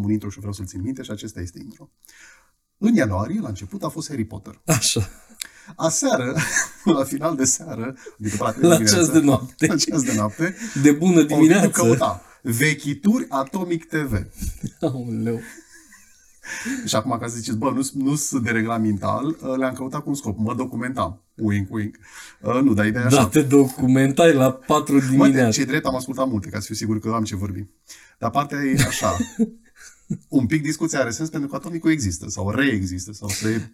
Am un intro și vreau să-l țin minte și acesta este intro. În ianuarie, la început, a fost Harry Potter. Așa. Aseară, la final de seară, adică la, la ceas de noapte. La ceas de noapte. De bună dimineață. căuta vechituri Atomic TV. Aoleu. Și acum ca să ziceți, bă, nu, nu sunt de reglamental, le-am căutat cu un scop. Mă documentam. Wink, wink. Uh, nu, dar ideea da, așa. te documentai la 4 dimineața. Mă, ce drept, am ascultat multe, ca să fiu sigur că am ce vorbi. Dar partea e așa. un pic discuția are sens pentru că atomicul există sau reexistă sau se,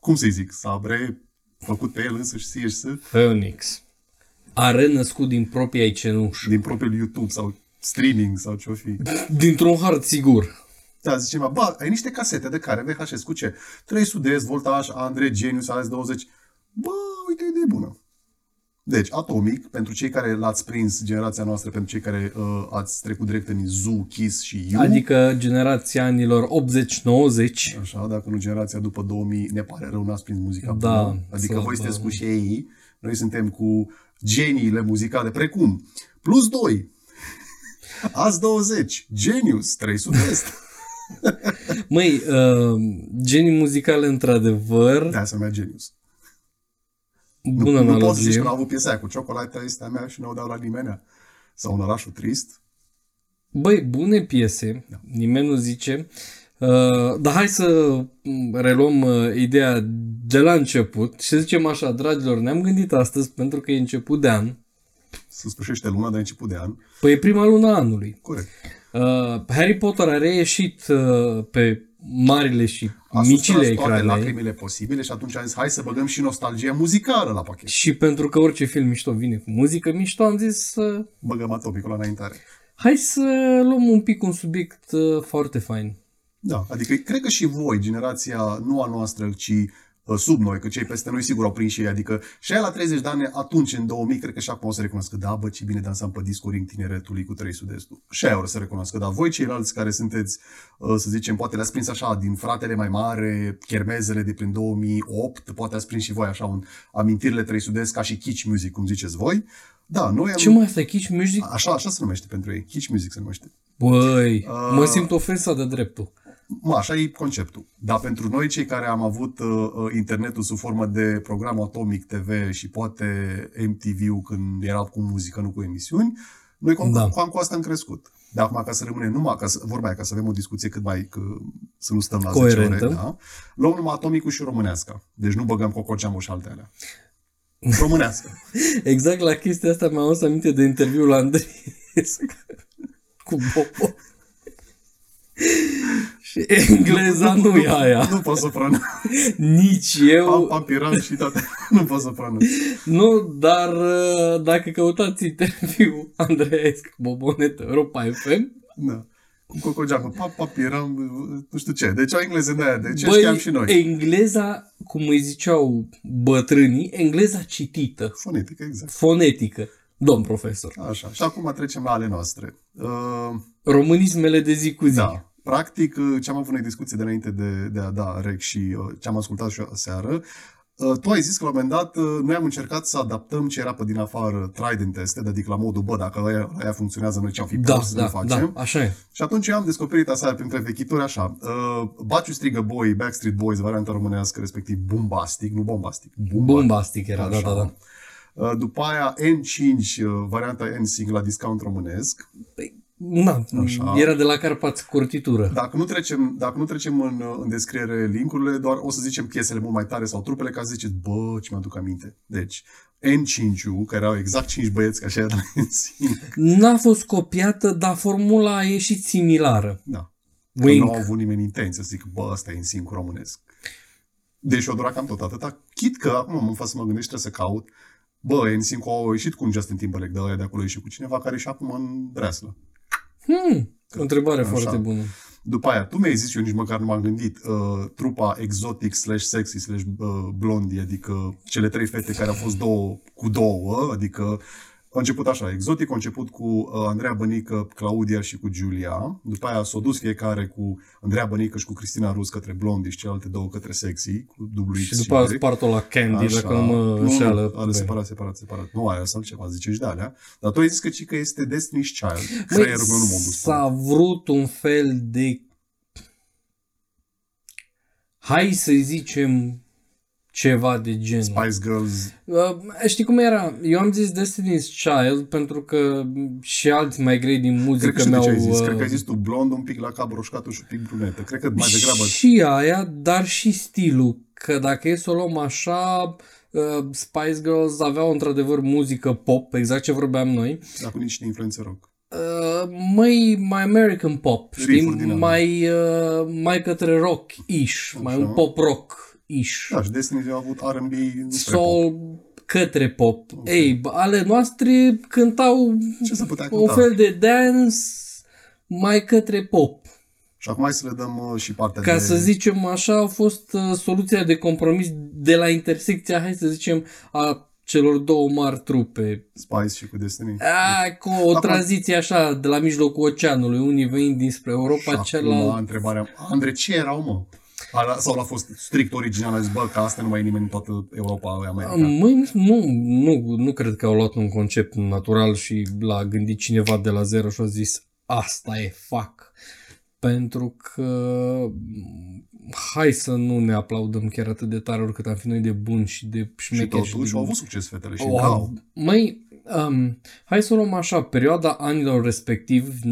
cum să zic, s-a refăcut pe el însăși sie și să... Phoenix. A renăscut din propria cenuș. Din propriul YouTube sau streaming sau ce-o fi. Dintr-un hard sigur. Da, zice mă, bă, ai niște casete de care VHS cu ce? 300 S, voltaj, Andre, Genius, AS20. Bă, uite, idee bună. Deci, Atomic, pentru cei care l-ați prins, generația noastră, pentru cei care uh, ați trecut direct în Zoo, Kiss și You. Adică generația anilor 80-90. Așa, dacă nu generația după 2000, ne pare rău, n-ați prins muzica Da, bună. Adică să- voi sunteți cu ei, noi suntem cu geniile muzicale, precum Plus 2, Azi 20, Genius, 300 Est. Măi, uh, genii muzicale într-adevăr, De aia se numea Genius. Bună nu, nu poți să zici analogie. că n-au avut piesa aia cu ciocolata este a mea și nu o dau la nimeni. Sau un orașul trist. Băi, bune piese, Da. nimeni nu zice. Uh, dar hai să mm, reluăm uh, ideea de la început și să zicem așa, dragilor, ne-am gândit astăzi, pentru că e început de an, Se sfârșește luna de început de an. păi e prima lună a anului. Corect. Uh, Harry Potter a reieșit uh, pe marile și A micile sustras toate ecrane lacrimile posibile și atunci am zis, hai să băgăm și nostalgia muzicală la pachet. și pentru că orice film mișto vine cu muzică mișto, am zis să... Băgăm atopicul la înaintare. Hai să luăm un pic un subiect uh, foarte fain. Da, adică cred că și voi, generația nu a noastră, ci uh, sub noi, că cei peste noi sigur au prins și ei, adică și aia la 30 de ani, atunci în 2000, cred că și acum o să recunoască, da, bă, ce bine dansam pe discuri în tineretului cu 300 de estul. Și aia o să recunoască, dar voi ceilalți care sunteți, uh, să zicem, poate le-ați prins așa din fratele mai mare, chermezele de prin 2008, poate ați prins și voi așa un amintirile 300 ca și kitsch music, cum ziceți voi. Da, noi am... Ce mai asta, Kitsch Music? Așa, așa se numește pentru ei, kitsch music se numește. Băi, Uh, mă simt ofensat de dreptul. Mă, așa e conceptul. Dar pentru noi, cei care am avut uh, uh, internetul sub formă de program Atomic TV și poate MTV-ul când era cu muzică, nu cu emisiuni, noi cam, Da. da. cam cu asta am crescut. De acum, ca să rămânem numai, ca să, vorba aia, ca să avem o discuție cât mai, că, să nu stăm la 10 Coerentă. ore, da? luăm numai Atomicul și românească. Deci nu băgăm cocogeamul și alte alea. Românească. Exact la chestia asta mi-am adus aminte de interviul la Andreescu cu Bobo. Și engleza nu e aia. Nu pot să pronunț. Nici Pam, eu. pam, piram și toate. Nu pot să pronunț. Nu, dar uh, dacă căutați interviul Andreescu Bobonetă Europa FM, Da. Cu cocogeamul. Pap, pap, eram, nu știu ce. Deci o engleză de aia. De ce știam și noi. engleza, cum îi ziceau bătrânii, engleza citită, Fonetică, exact. fonetică. Domn profesor. Așa. Și acum trecem la ale noastre. Uh, Românismele de zi cu zi. da. Practic, uh, ce am avut noi discuție de înainte de, de a da rec și uh, ce am ascultat și aseară, uh, tu ai zis că la un moment dat uh, noi am încercat să adaptăm ce era pe din afară Trident Tested, adică la modul, bă, dacă aia, aia funcționează, noi ce am fi Da, prost să da, nu facem. da, așa e. Și atunci eu am descoperit asta printre vechituri așa. Uh, Baciu strigă boi, Backstreet Boys, varianta românească, respectiv Bombastic, nu Bombastic, Bombastic era, da, Așa. da, da. Uh, După aia N5, uh, varianta NSYNC la discount românesc. Na, Așa. era de la Carpați curtitură. Dacă nu trecem, dacă nu trecem în, uh, în descriere linkurile, doar o să zicem piesele mult mai tare sau trupele ca să ziceți, bă, ce mi-aduc aminte. Deci, N5-ul, care erau exact 5 băieți ca și aia de la NSYNC. N-a fost copiată, dar formula a ieșit similară. Da. Wink. Nu au avut nimeni intenție să zic, bă, ăsta e NSYNC românesc. Deci o dura cam tot atâta. Chit că acum mă fac să mă gândesc, trebuie să caut. Bă, NSYNC au ieșit cu un Justin Timberlake de la de acolo și cu cineva care e și acum în breaslă. Hmm, o întrebare Așa. foarte bună. După aia, tu mi-ai zis, eu nici măcar nu m-am gândit, uh, trupa exotic slash sexy slash uh, blondie, adică cele trei fete care au fost două cu două, adică A început așa, exotic, a început cu uh, Andreea Bănică, Claudia și cu Giulia. După aia s-a dus fiecare cu Andreea Bănică și cu Cristina Rus către Blondie și celelalte două către Sexy, cu dublu X Și după aia Y. spart-o la Candy, Așa. dacă nu mă înșeală. ale separat, separat, separat. Nu aia sau ceva, zice și de alea. Dar tu ai zis că, ci că este Destiny's Child. Măi, Creierul meu nu m-a dus. până. s-a vrut un fel de hai să zicem ceva de genul. Spice Girls. Uh, știi cum era? Eu am zis Destiny's Child pentru că și alți mai grei din Cred muzică că știu mi-au... ce ai zis. uh, Cred că ai zis tu blond, un pic la cap roșcată și un pic brunetă. Cred că mai degrabă Și aia, dar și stilul. Că dacă e să o luăm așa, uh, Spice Girls aveau într-adevăr muzică pop, exact ce vorbeam noi. dar cu niște influențe rock. Uh, mai, mai American pop, știi? Riff-uri din alea. Mai, uh, mai către rock-ish, mai un pop rock-ish. Da, și Destiny a avut R&B spre pop. Soul către pop. Ei, b- ale noastre cântau Ce să putea un cânta? fel de dance mai către pop. Și acum hai să le dăm uh, și partea Ca de... să zicem așa, a fost uh, soluția de compromis de la intersecția, hai să zicem, a celor două mari trupe. Spice și cu Destiny. A, cu o Acum- tranziție așa, de la mijlocul oceanului, unii venind dinspre Europa, Și acum celălalt... întrebarea, Andre, ce erau, mă? Ala, sau a fost strict original, a zis, bă, că asta nu mai e nimeni în toată Europa, America. Măi, nu, nu, nu cred că au luat un concept natural și l-a gândit cineva de la zero și a zis asta e, fac. Pentru că hai să nu ne aplaudăm chiar atât de tare oricât am fi noi de buni și de și șmecheri. și totuși de... au avut succes fetele și Wow. wow. Măi, um, hai să o luăm așa, perioada anilor respectiv, 98-2000,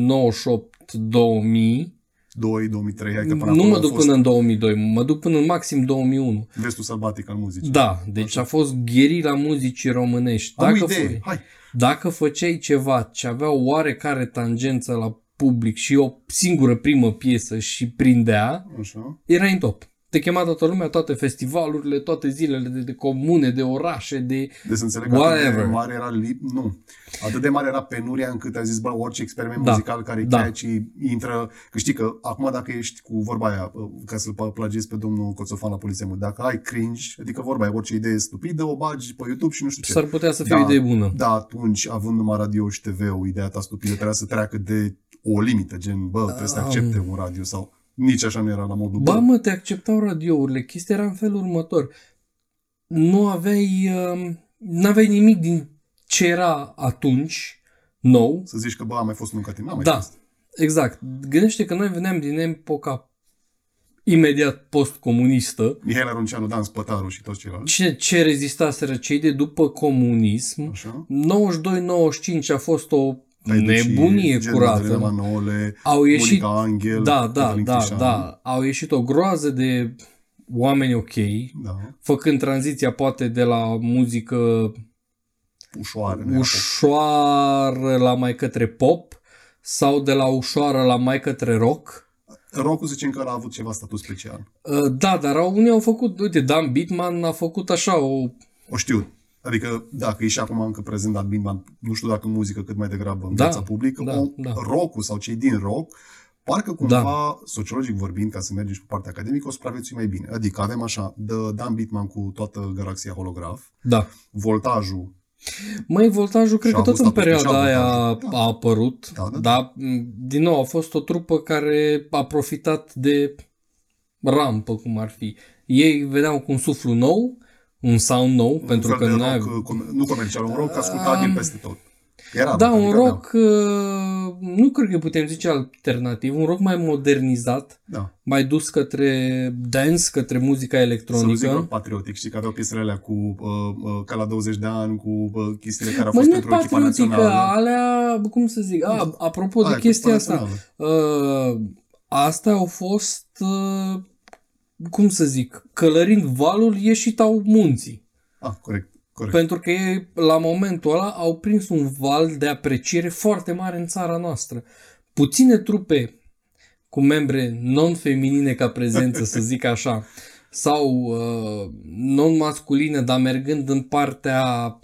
2, 2003, hai că până nu acolo mă a duc fost până în 2002, mă duc până în maxim 2001. vestul sălbatic al muzicii. Da, deci a fost gherila muzicii românești. Am o Dacă, idee, fă, hai. dacă făceai ceva ce avea oarecare tangență la public și o singură primă piesă și prindea, Așa. erai în top. Te chema toată lumea, toate festivalurile, toate zilele de, de comune, de orașe, de... Deci să înțeleg atât de Whatever. mare era lip, nu. Atât de mare era penuria încât a zis, bă, orice experiment Da. muzical care Da. da. catchy intră, că știi că acum dacă ești cu vorba aia, ca să-l plagiezi pe domnul Coțofan la poliție, mă, dacă ai cringe, adică vorba aia, orice idee stupidă, o bagi pe YouTube și nu știu ce. S-ar putea să fie Da. o idee bună. Da, atunci, având numai radio și TV, ideea ta stupidă trebuia să treacă de o limită, gen, bă, trebuie să accepte un radio sau nici așa nu era la modul, Ba bă, mă, te acceptau radiourile. Chestia era în felul următor. Nu aveai, uh, n-aveai nimic din ce era atunci nou. să zici că, bă, a mai fost un catin, n-a mai Da, fost. exact. Gândește că noi veneam din epoca imediat post-comunistă. Mihaela Runceanu, Dan Spătaru și toți ceilalți. Ce, ce rezistaseră cei de după comunism. Așa. 92-95 a fost o Ai dus și nebunie gen curată. Madalena Manole, Au ieșit, Monica Angel, da, da, Cătălin da, Crișan. da, au ieșit o groază de oameni ok, da. făcând tranziția poate de la muzică Ușoară. ne-a ușoară la mai către pop sau de la ușoară la mai către rock. fost. Rock-ul zicem că a avut ceva statut special. Uh, Da, dar au, unii au făcut, uite, Dan Bitman a făcut așa o... O știu. Adică, dacă e și acum încă prezent Dan Bindman, nu știu dacă în muzică, cât mai degrabă în Da, viața publică, da, o, da. rock-ul sau cei din rock, parcă cumva, sociologic vorbind, ca să mergem și pe partea academică, o supraviețui mai bine. Adică avem așa, de Dan Bitman cu toată galaxia holograf, Da. voltajul, Măi, voltajul cred Și-a că tot avut în statut perioada special, aia voltajul. Da. a apărut, Da, da, dar m, din nou a fost o trupă care a profitat de rampă, cum ar fi. Ei veneau cu un suflu nou, un sound nou, pentru un că fel de n-ai- rock, com- nu comercial, un rock ascultabil peste tot. Era Da, rock, un adică rock, uh, nu cred că putem zice alternativ, un rock mai modernizat, Da. mai dus către dance, către muzica Să nu zic rock electronică. patriotic, știi că aveau piesele alea cu uh, uh, ca la 20 de ani, cu uh, chestiile care au Mă, fost nu pentru echipa patriotică, națională. alea, cum să zic, a, apropo de Aia, cu chestia echipa asta, națională. uh, astea au fost, uh, cum să zic, călărind valul ieșitau munții. Ah, corect, corect. Pentru că ei, la momentul ăla, au prins un val de apreciere foarte mare în țara noastră. Puține trupe cu membre non-feminine ca prezență, să zic așa, sau uh, non-masculine, dar mergând în partea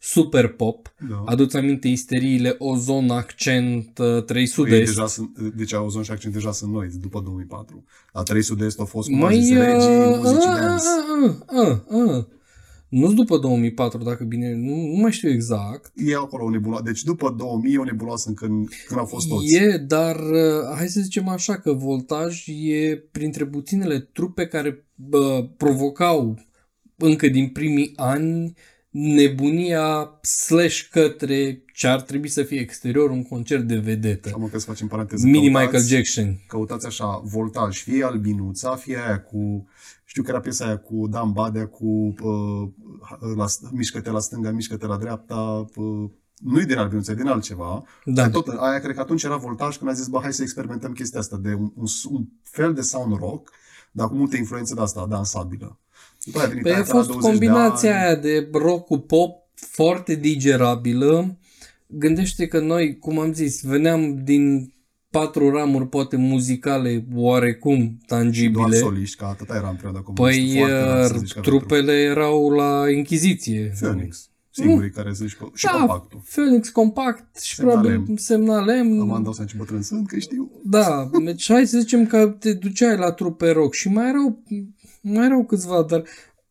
super pop. Da. Aduți aminte isteriile Ozon, Accent, uh, 3 Ei Sud-Est. deja sunt, deci Ozon și Accent deja sunt noi, după 2004. La 3 Sud-Est au fost cum Mai... zis, regii, uh, muzici uh, dance. uh, uh, uh, uh. nu după 2004, dacă bine, nu, nu mai știu exact. E acolo o nebuloasă. Deci după 2000 e o nebuloasă când, când au fost toți. E, dar uh, hai să zicem așa că Voltaj e printre puținele trupe care bă, provocau încă din primii ani nebunia slash către ce ar trebui să fie exterior un concert de vedetă. Am că să facem paranteză. Mini Căutați- Michael Jackson. Căutați așa, voltaj, fie albinuța, fie aia cu, știu că era piesa aia cu Dan Badea, cu uh, la, mișcă-te la stânga, mișcă-te la dreapta, uh, nu e din albinuța, e din altceva. Da. Dar Tot, aia cred că atunci era voltaj când a zis, bă, hai să experimentăm chestia asta de un, un, un fel de sound rock, dar cu multe influențe de asta, dansabilă. După aia a venit Păi aia a pe la fost 20 de combinația ani. aia de rock cu pop foarte digerabilă. Gândește că noi, cum am zis, veneam din patru ramuri poate muzicale oarecum Doar tangibile. soliști, că atâta era în perioada comunistă. Păi foarte rar să uh, zici că avea trupele erau la Inchiziție. Phoenix. Singurii care să zici că... Și Da, compactul. Phoenix compact și Semnalem. probabil semnalem. Am dat să ce bătrân sunt, că știu. Da, deci hai să zicem că te duceai la trupe rock și mai erau, mai erau câțiva, dar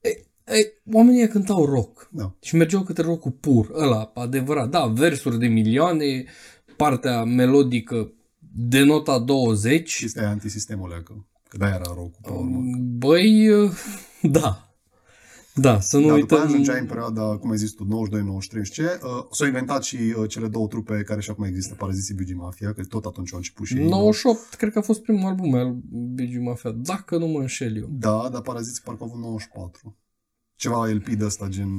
e, e, oamenii ăia cântau rock. Da. Și mergeau către rock pur, ăla, adevărat. Da, versuri de milioane, partea melodică de nota 20. Chestia aia antisistemul ăla, că, că de era rău cu pe urmă. Băi, da. Da, să nu Dar după aia uităm. ajungeai în perioada, cum ai zis tu, 92-93 și ce, uh, s-au inventat și uh, cele două trupe care și acum există, Paraziții Bigi Mafia, că tot atunci au început și ei. 98, cred că a fost primul album al Bigi Mafia, dacă nu mă înșel eu. Da, dar Paraziții parcă au avut 94. Ceva LP de ăsta, gen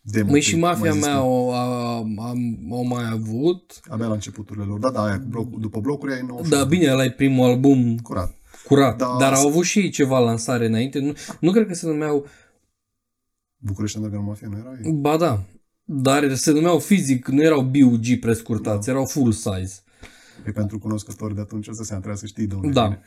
demo. Măi și tape, mafia mai mea există. o, a, am, au mai avut. Abia la începuturile lor. Da, da, aia, cu bloc, după blocuri ai 98. Da, bine, ăla e primul album Curat. curat. Da. Dar au avut și ei ceva lansare înainte. Nu, nu cred că se numeau... București Underground Mafia nu era ei? Ba da. Dar se numeau fizic, nu erau BUG prescurtați, Da. erau full size. E pentru cunoscători de atunci, să se trebuie să știi de unde Da. vine.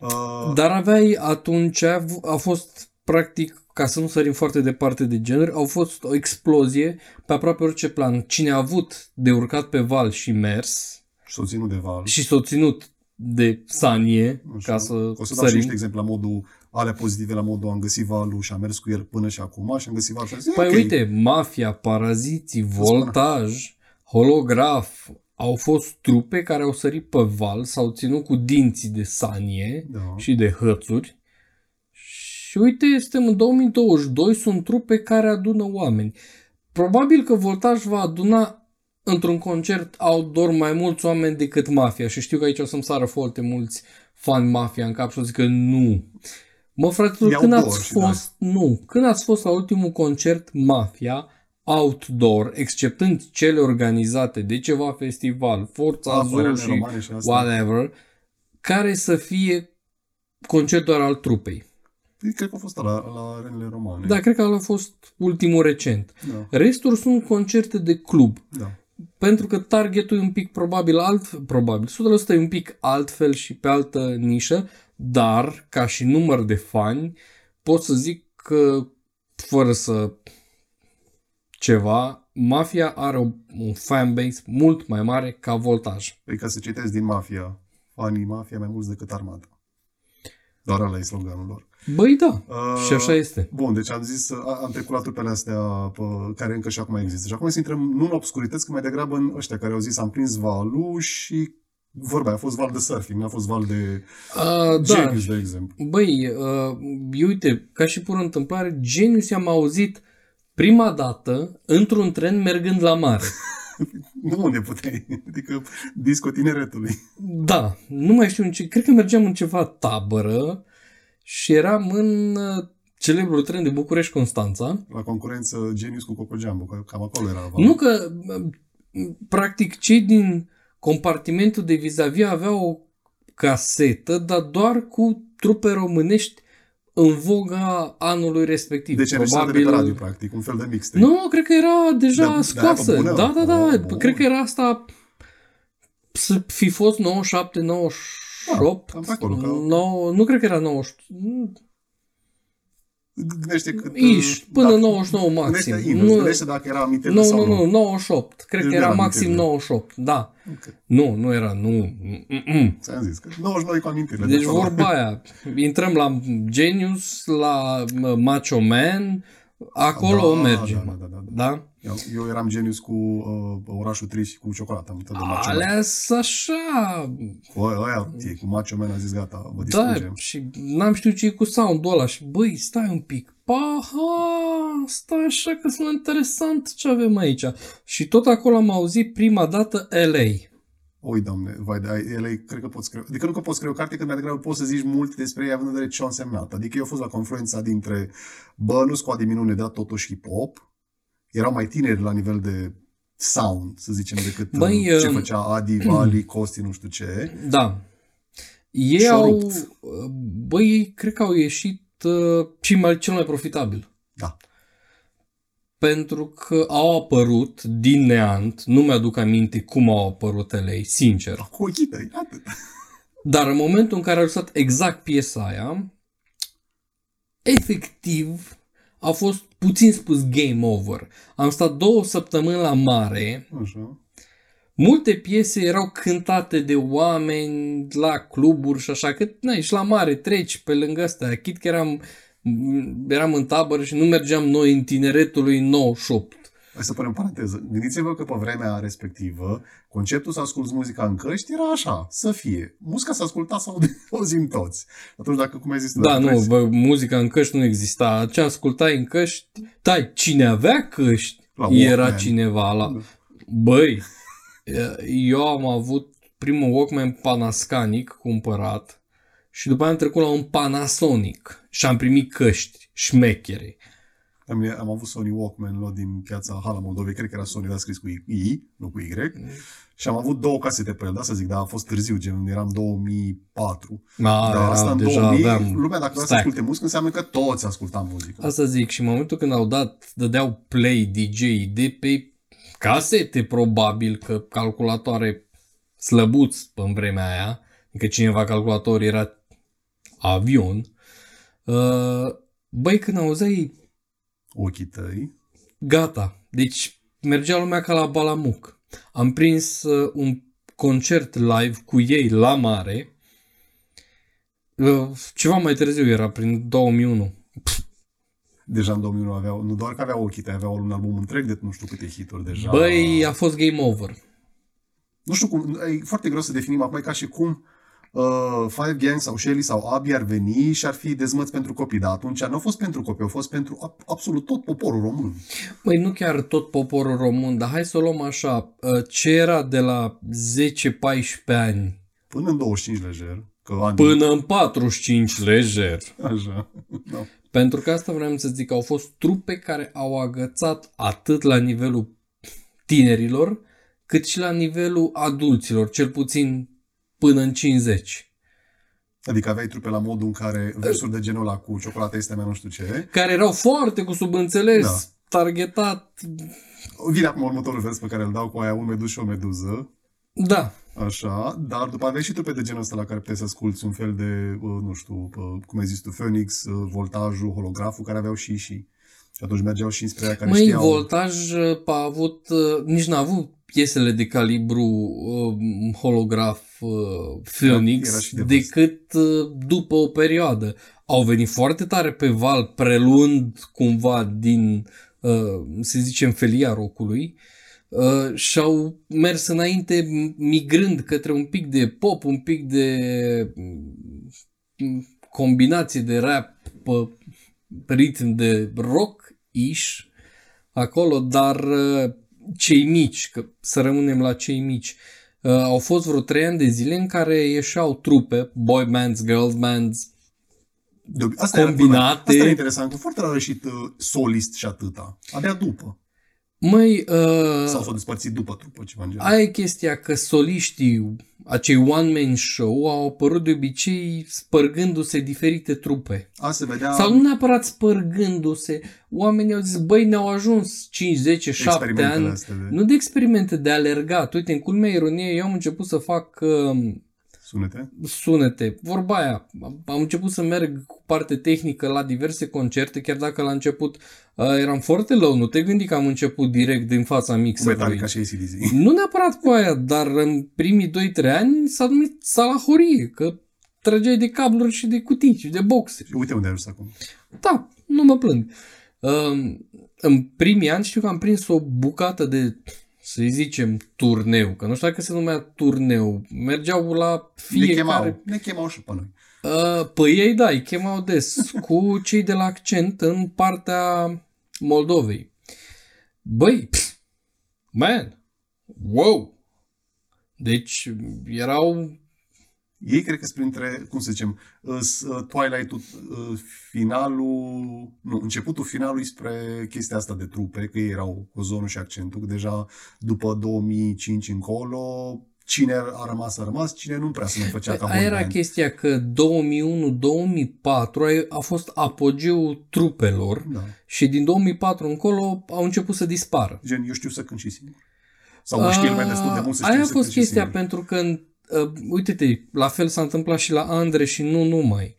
Uh, Dar aveai atunci, a fost practic, ca să nu sărim foarte departe de genuri, au fost o explozie pe aproape orice plan. Cine a avut de urcat pe val și mers și s-o ținut de val. și s-o ținut de sanie, Nu știu, ca să, o să dau și sărim. niște exemple la modul alea pozitive, la modul am găsit valul și am mers cu el până și acum și am găsit valul și am zis, Păi ok. uite, Mafia, Paraziții, Voltaj, Holograf, au fost trupe care au sărit pe val, s-au ținut cu dinții de sanie Da. și de hățuri. Și uite, suntem în 2022, sunt trupe care adună oameni. Probabil că Voltaj va aduna într-un concert outdoor mai mulți oameni decât Mafia și știu că aici o să-mi sară foarte mulți fani Mafia în cap și o să zic că nu. Mă, fraților, E când outdoor ați și da. fost, nu, când ați fost la ultimul concert Mafia, outdoor, exceptând cele organizate de ceva festival, Forța Apărele Azul și romane și astea. whatever, care să fie concertul al trupei. Cred că a fost la, la arenele romane. Da, cred că ăla a fost ultimul recent. Da. Restul sunt concerte de club. da. Pentru că targetul e un pic probabil alt, probabil, 100% e un pic altfel și pe altă nișă, dar ca și număr de fani pot să zic că fără să ceva, Mafia are un, un fanbase mult mai mare ca Voltaj. Păi ca să citesc din Mafia, fanii Mafia mai mulți decât armata. Doar ăla e sloganul lor. Băi da, Uh, și așa este. Bun, deci am zis, a- am trecut la trupele astea pe, care încă și acum există. Și acum să intrăm nu în obscurități, că mai degrabă în ăștia care au zis am prins valul și vorba aia, a fost val de surfing, nu a fost val de Uh, da, genius, de exemplu. Băi, uh, uite, ca și pur întâmplare, Genius am auzit prima dată într-un tren mergând la mare. Nu unde puteai, adică disco tineretului. Da, nu mai știu în ce, cred că mergeam în ceva tabără și eram în uh, celebrul tren de București-Constanța. La concurență Genius cu Coco Jumbo, că cam acolo era valul. Nu că, uh, practic, cei din compartimentul de vis-a-vis aveau o casetă, dar doar cu trupe românești în voga anului respectiv. Deci înregistrat de pe radio, practic, un fel de mixtape. Nu, cred că era deja Da, da, scoasă. bună. Da, da, da. Oh, bun. cred că era asta să fi fost 97, 98. Da, cam pe acolo, că- No, nu cred că era 90. Gândește cât... Iș, uh, până dacă- 99 maxim. Gândește invers, Nu, gândește dacă era amintire nu, sau nu, nu. nu, 98. Cred Deci că nu era era maxim amintire. 98. Da. Ok. Nu, nu era, nu. Mm-mm. Ți-am zis că 99 cu amintirile. Deci de acolo. vorba aia. Intrăm la Genius, la uh, Macho Man, Acolo Da, merge. da, da, da, da. da? Eu, eu eram genius cu uh, orașul trist și cu ciocolată. Am uitat de Macho Man. Alea sunt așa... Cu ăia, ăia, e, cu Macho Man a zis gata, vă Da, distrugem. și n-am știut ce e cu sound-ul ăla și băi, stai un pic. Paha, stai așa că sunt interesant ce avem aici. Și tot acolo am auzit prima dată LA. Oi, doamne, vai, de ele, cred că poți scrie. Adică nu că poți scrie o carte, că mai degrabă poți să zici mult despre ei, având în vedere ce au însemnat. Adică eu am fost la confluența dintre, bă, nu scoate minune, dar totuși hip-hop. Erau mai tineri la nivel de sound, să zicem, decât Băi, uh, ce um, făcea Adi, Vali, Costi, nu știu ce. Da. Ei Și-au au... rupt. Băi, ei cred că au ieșit uh, și mai, cel mai profitabil. Da. Pentru că au apărut din neant, nu mi-aduc aminte cum au apărut LA, sincer. Cu ochii tăi, atât. Dar în momentul în care au lăsat exact piesa aia, efectiv a fost puțin spus game over. Am stat două săptămâni la mare, Așa. multe piese erau cântate de oameni la cluburi și așa, că na, ești la mare, treci pe lângă astea. Chit că eram, eram în tabără și nu mergeam noi în tineretul lui 98. Hai să punem paranteză. Gândiți-vă că pe vremea respectivă, conceptul să asculti muzica în căști era așa, să fie. Muzica să asculta sau de auzim toți. Atunci dacă, cum ai zis tu, Da, dacă nu, vrei- bă, muzica în căști nu exista. Ce ascultai în căști, tai, cine avea căști, La era Walkman. cineva la... Da. Băi, eu am avut primul Walkman Panasonic cumpărat și după aia am trecut la un Panasonic și am primit căști șmechere. Am, am avut Sony Walkman luat din piața Hala Moldovei, cred că era Sony, dar scris cu I, nu cu Y. Și am avut două casete pe el, da, să zic, dar a fost târziu, gen, eram 2004. A, dar era, asta în deja 2000, aveam lumea dacă vrea să stack. asculte muzică, înseamnă că toți ascultam muzică. Asta zic și în momentul când au dat, dădeau play DJ de pe casete probabil că calculatoare slăbuți în vremea aia, adică cineva calculator era avion, uh, băi când auzeai Ochii tăi. gata, deci mergea lumea ca la Balamuc. Am prins uh, un concert live cu ei la mare, uh, ceva mai târziu era, prin 2001. Deja în 2001 aveau, nu doar că aveau ochii tăi, aveau un album întreg de nu știu câte hituri deja. Băi, a fost game over. Nu știu cum, e foarte greu să definim acum, e ca și cum uh, Five Gang sau Shelly sau Abi ar veni și ar fi dezmăți pentru copii, dar atunci nu au fost pentru copii, au fost pentru ab- absolut tot poporul român. Măi, nu chiar tot poporul român, dar hai să o luăm așa. uh, Ce era de la 10-14 ani Până în 25 lejer, că ani... până în 45 lejer? Așa. Da. Pentru că asta vreau să zic, au fost trupe care au agățat atât la nivelul tinerilor, cât și la nivelul adulților, cel puțin până în 50. Adică aveai trupe la modul în care versuri de genul ăla cu ciocolata este mea nu știu ce. Care erau foarte cu subînțeles, Da. targetat. Vine acum următorul vers pe care îl dau cu aia un medus și o meduză. Da, Așa, dar după aveai și trupe de genul ăsta la care puteai să asculti un fel de, uh, nu știu, uh, cum ai zis tu, Phoenix, uh, Voltajul, Holograful, care aveau și și. Și atunci mergeau și spre aia care Măi, știau. Voltaj uh, a avut, uh, nici n-a avut piesele de calibru uh, holograf uh, Phoenix Era și de vârstă. decât uh, după o perioadă. Au venit foarte tare pe val, preluând cumva din, uh, să zicem, felia rocului uh, și au mers înainte migrând către un pic de pop, un pic de mm, combinație de rap pe ritm de rock-ish acolo, dar uh, cei mici, că să rămânem la cei mici, uh, au fost vreo trei ani de zile în care ieșeau trupe, boy bands, girl bands, De, asta Era, combinate. asta era interesant, că foarte rar a ieșit uh, solist și atâta. Abia după. Măi, uh, Sau s-au despărțit după trupă, ceva în genul. aia e chestia că soliștii, acei one-man show, au apărut de obicei spărgându-se diferite trupe. A, se vedea Sau nu neapărat spărgându-se. Oamenii au zis, băi, ne-au ajuns 5, 10, 7 experimentele ani. astea de Nu de experimente, de alergat. Uite, în culmea ironie, eu am început să fac uh, sunete. sunete. Vorba aia, am început să merg cu parte tehnică la diverse concerte, chiar dacă la început uh, eram foarte low. Nu te gândi că am început direct din fața Cu mixerului. Metallica și ACDC. Nu neapărat cu aia, dar în primii 2-3 ani s-a numit salahorie, că trăgeai de cabluri și de cutii și de boxe. Și uite unde ai ajuns acum. Da, nu mă plâng. Uh, în primii ani știu că am prins o bucată de, să zicem, turneu, că nu știu dacă se numea turneu. Mergeau la fiecare... Ne chemau, ne chemau și pe noi. Uh, păi ei da, îi chemau des cu cei de la accent în partea Moldovei. Băi, pf, man, wow! Deci erau ei cred că sunt printre, cum să zicem, uh, Twilight-ul, uh, finalul, nu, începutul finalului spre chestia asta de trupe, că ei erau cu zonul și accentul, că deja după 2005 încolo, cine a rămas, a rămas, cine nu prea se mai făcea ca Aia era band. chestia că 2001-2004 a fost apogeul trupelor da. și din 2004 încolo au început să dispară. Gen, eu știu să cânt și singur. Sau știu mai destul de mult să Aia a fost chestia, pentru că în uh, uite-te, la fel s-a întâmplat și la Andre și nu numai.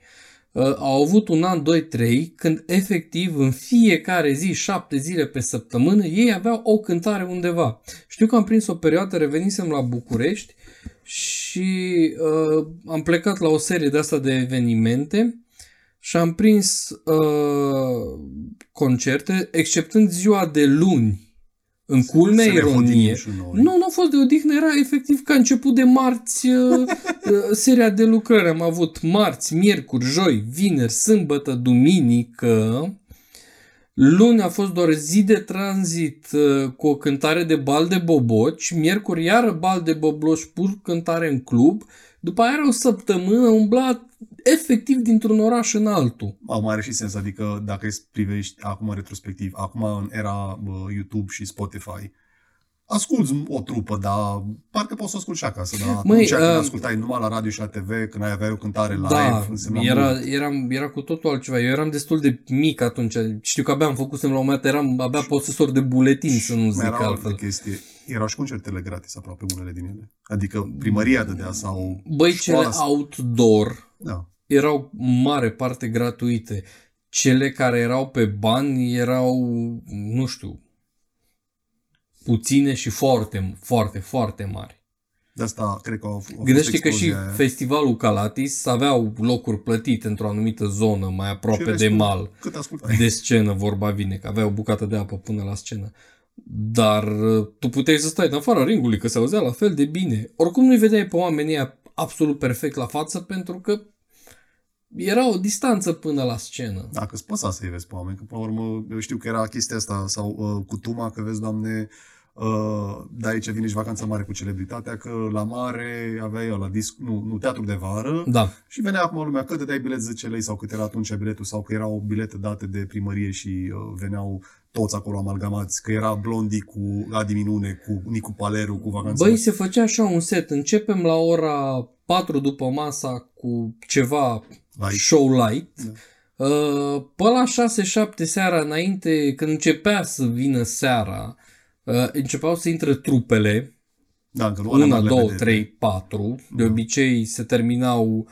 Uh, au avut un an, 2, 3, când efectiv în fiecare zi, șapte zile pe săptămână, ei aveau o cântare undeva. Știu că am prins o perioadă, revenisem la București și uh, am plecat la o serie de asta de evenimente și am prins uh, concerte, exceptând ziua de luni, în culmea ironie, nu, nu a fost de odihnă, era efectiv ca început de marți uh, uh, seria de lucrări. Am avut marți, miercuri, joi, vineri, sâmbătă, duminică. Luni a fost doar zi de tranzit uh, cu o cântare de bal de boboci, miercuri iară bal de bobloși pur cântare în club, după aia era o săptămână umblat efectiv dintr-un oraș în altul. Au are și sens, adică dacă îți privești acum retrospectiv, acum în era YouTube și Spotify, asculți o trupă, dar parcă poți să asculti și acasă. Dar Măi, atunci uh, când ascultai numai la radio și la TV, când ai avea o cântare live, da, era, era, era cu totul altceva. Eu eram destul de mic atunci. Știu că abia am făcut la un moment dat, eram abia posesor de buletin, să nu zic era altfel. Chestie. Erau și concertele gratis aproape unele din ele. Adică primăria dădea sau Băi, cele outdoor da. Erau mare parte gratuite. Cele care erau pe bani erau, nu știu, puține și foarte, foarte, foarte mari. De asta cred că au, au Gândește că și aia. festivalul Calatis aveau locuri plătite într-o anumită zonă mai aproape de mal. Cât De scenă, vorba vine, că avea o bucată de apă până la scenă. Dar uh, tu puteai să stai în afara ringului, că se auzea la fel de bine. Oricum nu-i vedeai pe oamenii absolut perfect la față, pentru că era o distanță până la scenă. Dacă îți păsa să-i vezi pe oameni, că până la urmă eu știu că era chestia asta, sau uh, cu Tuma, că vezi, doamne, Uh, de aici vine și vacanța mare cu celebritatea, că la mare avea el la disc, nu, nu, teatru de vară da. și venea acum lumea că dai bilet 10 lei sau cât era atunci biletul sau că erau bilete date de primărie și uh, veneau toți acolo amalgamați, că era Blondi cu Adi Minune, cu Nicu Paleru, cu vacanța. Băi, se făcea așa un set. Începem la ora 4 după masa cu ceva light. show light. Da. Uh, pe la 6-7 seara înainte, când începea să vină seara, uh, începeau să intre trupele. Da, că una, două, trei, patru. De da. obicei se terminau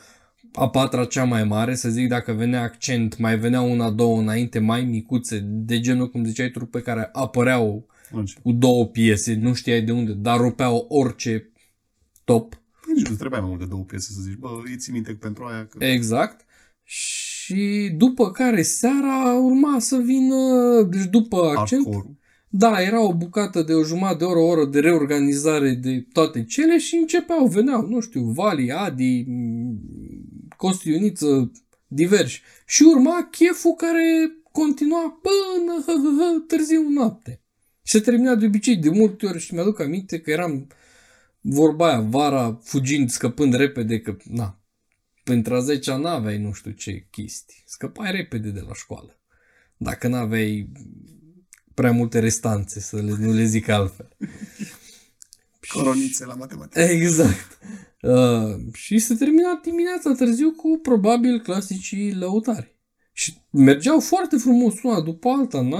a patra cea mai mare, să zic dacă venea accent, mai venea una, două înainte, mai micuțe, de genul cum ziceai, trupe care apăreau Așa. cu două piese, nu știai de unde, dar rupeau orice top. Nici nu trebuia mai mult de două piese să zici, bă, îi ții minte pentru aia. Că... Exact. Și după care seara urma să vină, deci după accent, Hardcore. Da, era o bucată de o jumătate de oră, o oră de reorganizare de toate cele și începeau, veneau, nu știu, Vali, Adi, Costiuniță, diversi. Și urma cheful care continua până hă, hă, hă, târziu noapte. Și se termina de obicei de multe ori și mi-aduc aminte că eram vorba aia, vara, fugind, scăpând repede, că, na, pentru a 10 n-aveai nu știu ce chestii. Scăpai repede de la școală. Dacă n-aveai prea multe restanțe, să le, nu le zic altfel. Coronițe la matematică. Exact. Uh, și se termina dimineața târziu cu probabil clasicii lăutari. Și mergeau foarte frumos una după alta, n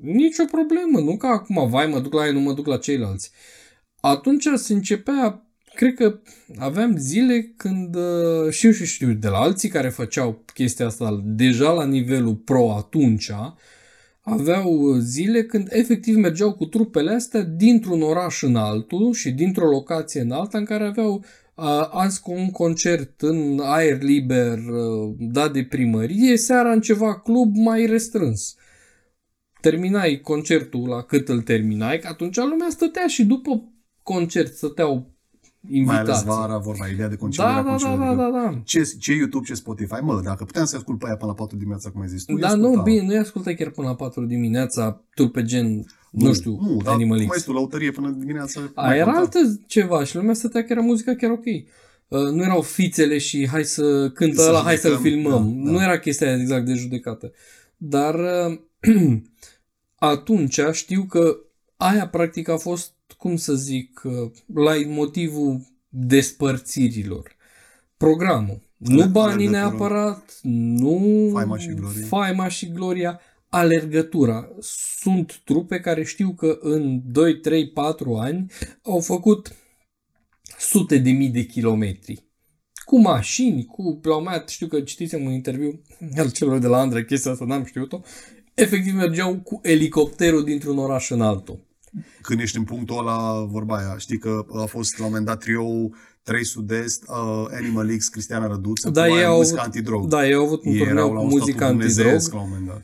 nicio problemă, nu ca acum, vai, mă duc la ei, nu mă duc la ceilalți. Atunci se începea, cred că aveam zile când uh, știu și știu de la alții care făceau chestia asta deja la nivelul pro atunci, aveau zile când efectiv mergeau cu trupele astea dintr-un oraș în altul și dintr-o locație în alta în care aveau uh, azi cu un concert în aer liber uh, dat de primărie, seara în ceva club mai restrâns. terminai concertul la cât îl terminai, că atunci lumea stătea și după concert stăteau Mai invitații. ales vara, vorba, ideea de concediu da, era da, da, concediu, da, adică da, da. Ce, ce YouTube, ce Spotify, mă, dacă puteam să ascult pe aia până la 4 dimineața, cum ai zis tu, Da, îi nu, ascultam. bine, nu-i ascultai chiar până la 4 dimineața, tu pe gen, nu, știu, nu, dar Animal cum X. ai zis tu, lăutărie până dimineața. A, mai era conta. altă ceva și lumea stătea că era muzica chiar ok. Uh, nu erau fițele și hai să cântă Să ăla, hai să-l judecăm, filmăm. da, da. Nu era chestia aia exact de judecată. Dar uh, atunci știu că aia practic a fost, cum să zic, uh, la motivul despărțirilor. Programul. Nu Alergătură. banii neapărat, nu Faima și gloria. faima și gloria, alergătura. Sunt trupe care știu că în 2, 3, 4 ani au făcut sute de mii de kilometri. Cu mașini, cu... La un moment dat știu că citisem un interviu al celor de la Andrei, chestia asta n-am știut-o. Efectiv mergeau cu elicopterul dintr-un oraș în altul. Când ești în punctul ăla, vorba aia, știi că a fost la un moment dat trio 3 Sud-Est, uh, Animal X, Cristiana Răduță, Da, cu ei aia au muzică avut- antidrog. Da, ei au avut un Ei turneu erau cu la un muzică statut antidrog. dumnezeiesc la un moment dat.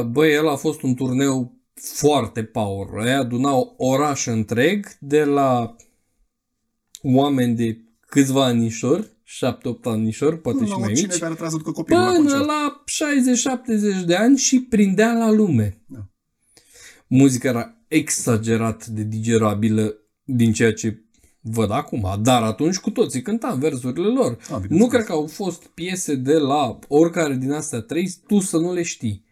Uh, Băi, el a fost un turneu foarte power. Ei adunau oraș întreg de la oameni de câțiva anișori, 7-8 anișori, poate Până și la mai oricine mici, care trebuie să ducă copilul la până concert. la 60-70 de ani și prindea la lume. Da. Muzica era exagerat de digerabilă din ceea ce văd acum, dar atunci cu toții cântam versurile lor. Ah, nu bineînțeles. cred că au fost piese de la oricare din astea trei, tu să nu le știi.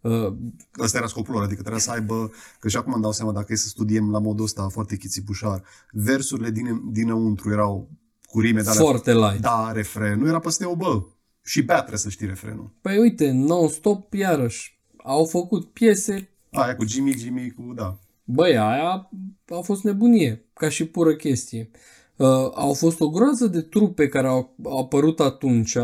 Uh, Ăsta era scopul lor, adică trebuia să aibă, că și acum îmi dau seama dacă e să studiem la modul ăsta foarte chițipușar, versurile din, dinăuntru erau cu rime de alea, foarte light. da, refrenul era peste o bă. Și bea trebuie să știi refrenul. Păi uite, non-stop iarăși au făcut piese, Aia cu Jimmy, Jimmy, cu, da. băi, aia a fost nebunie, ca și pură chestie. Uh, au fost o groază de trupe care au, au apărut atunci,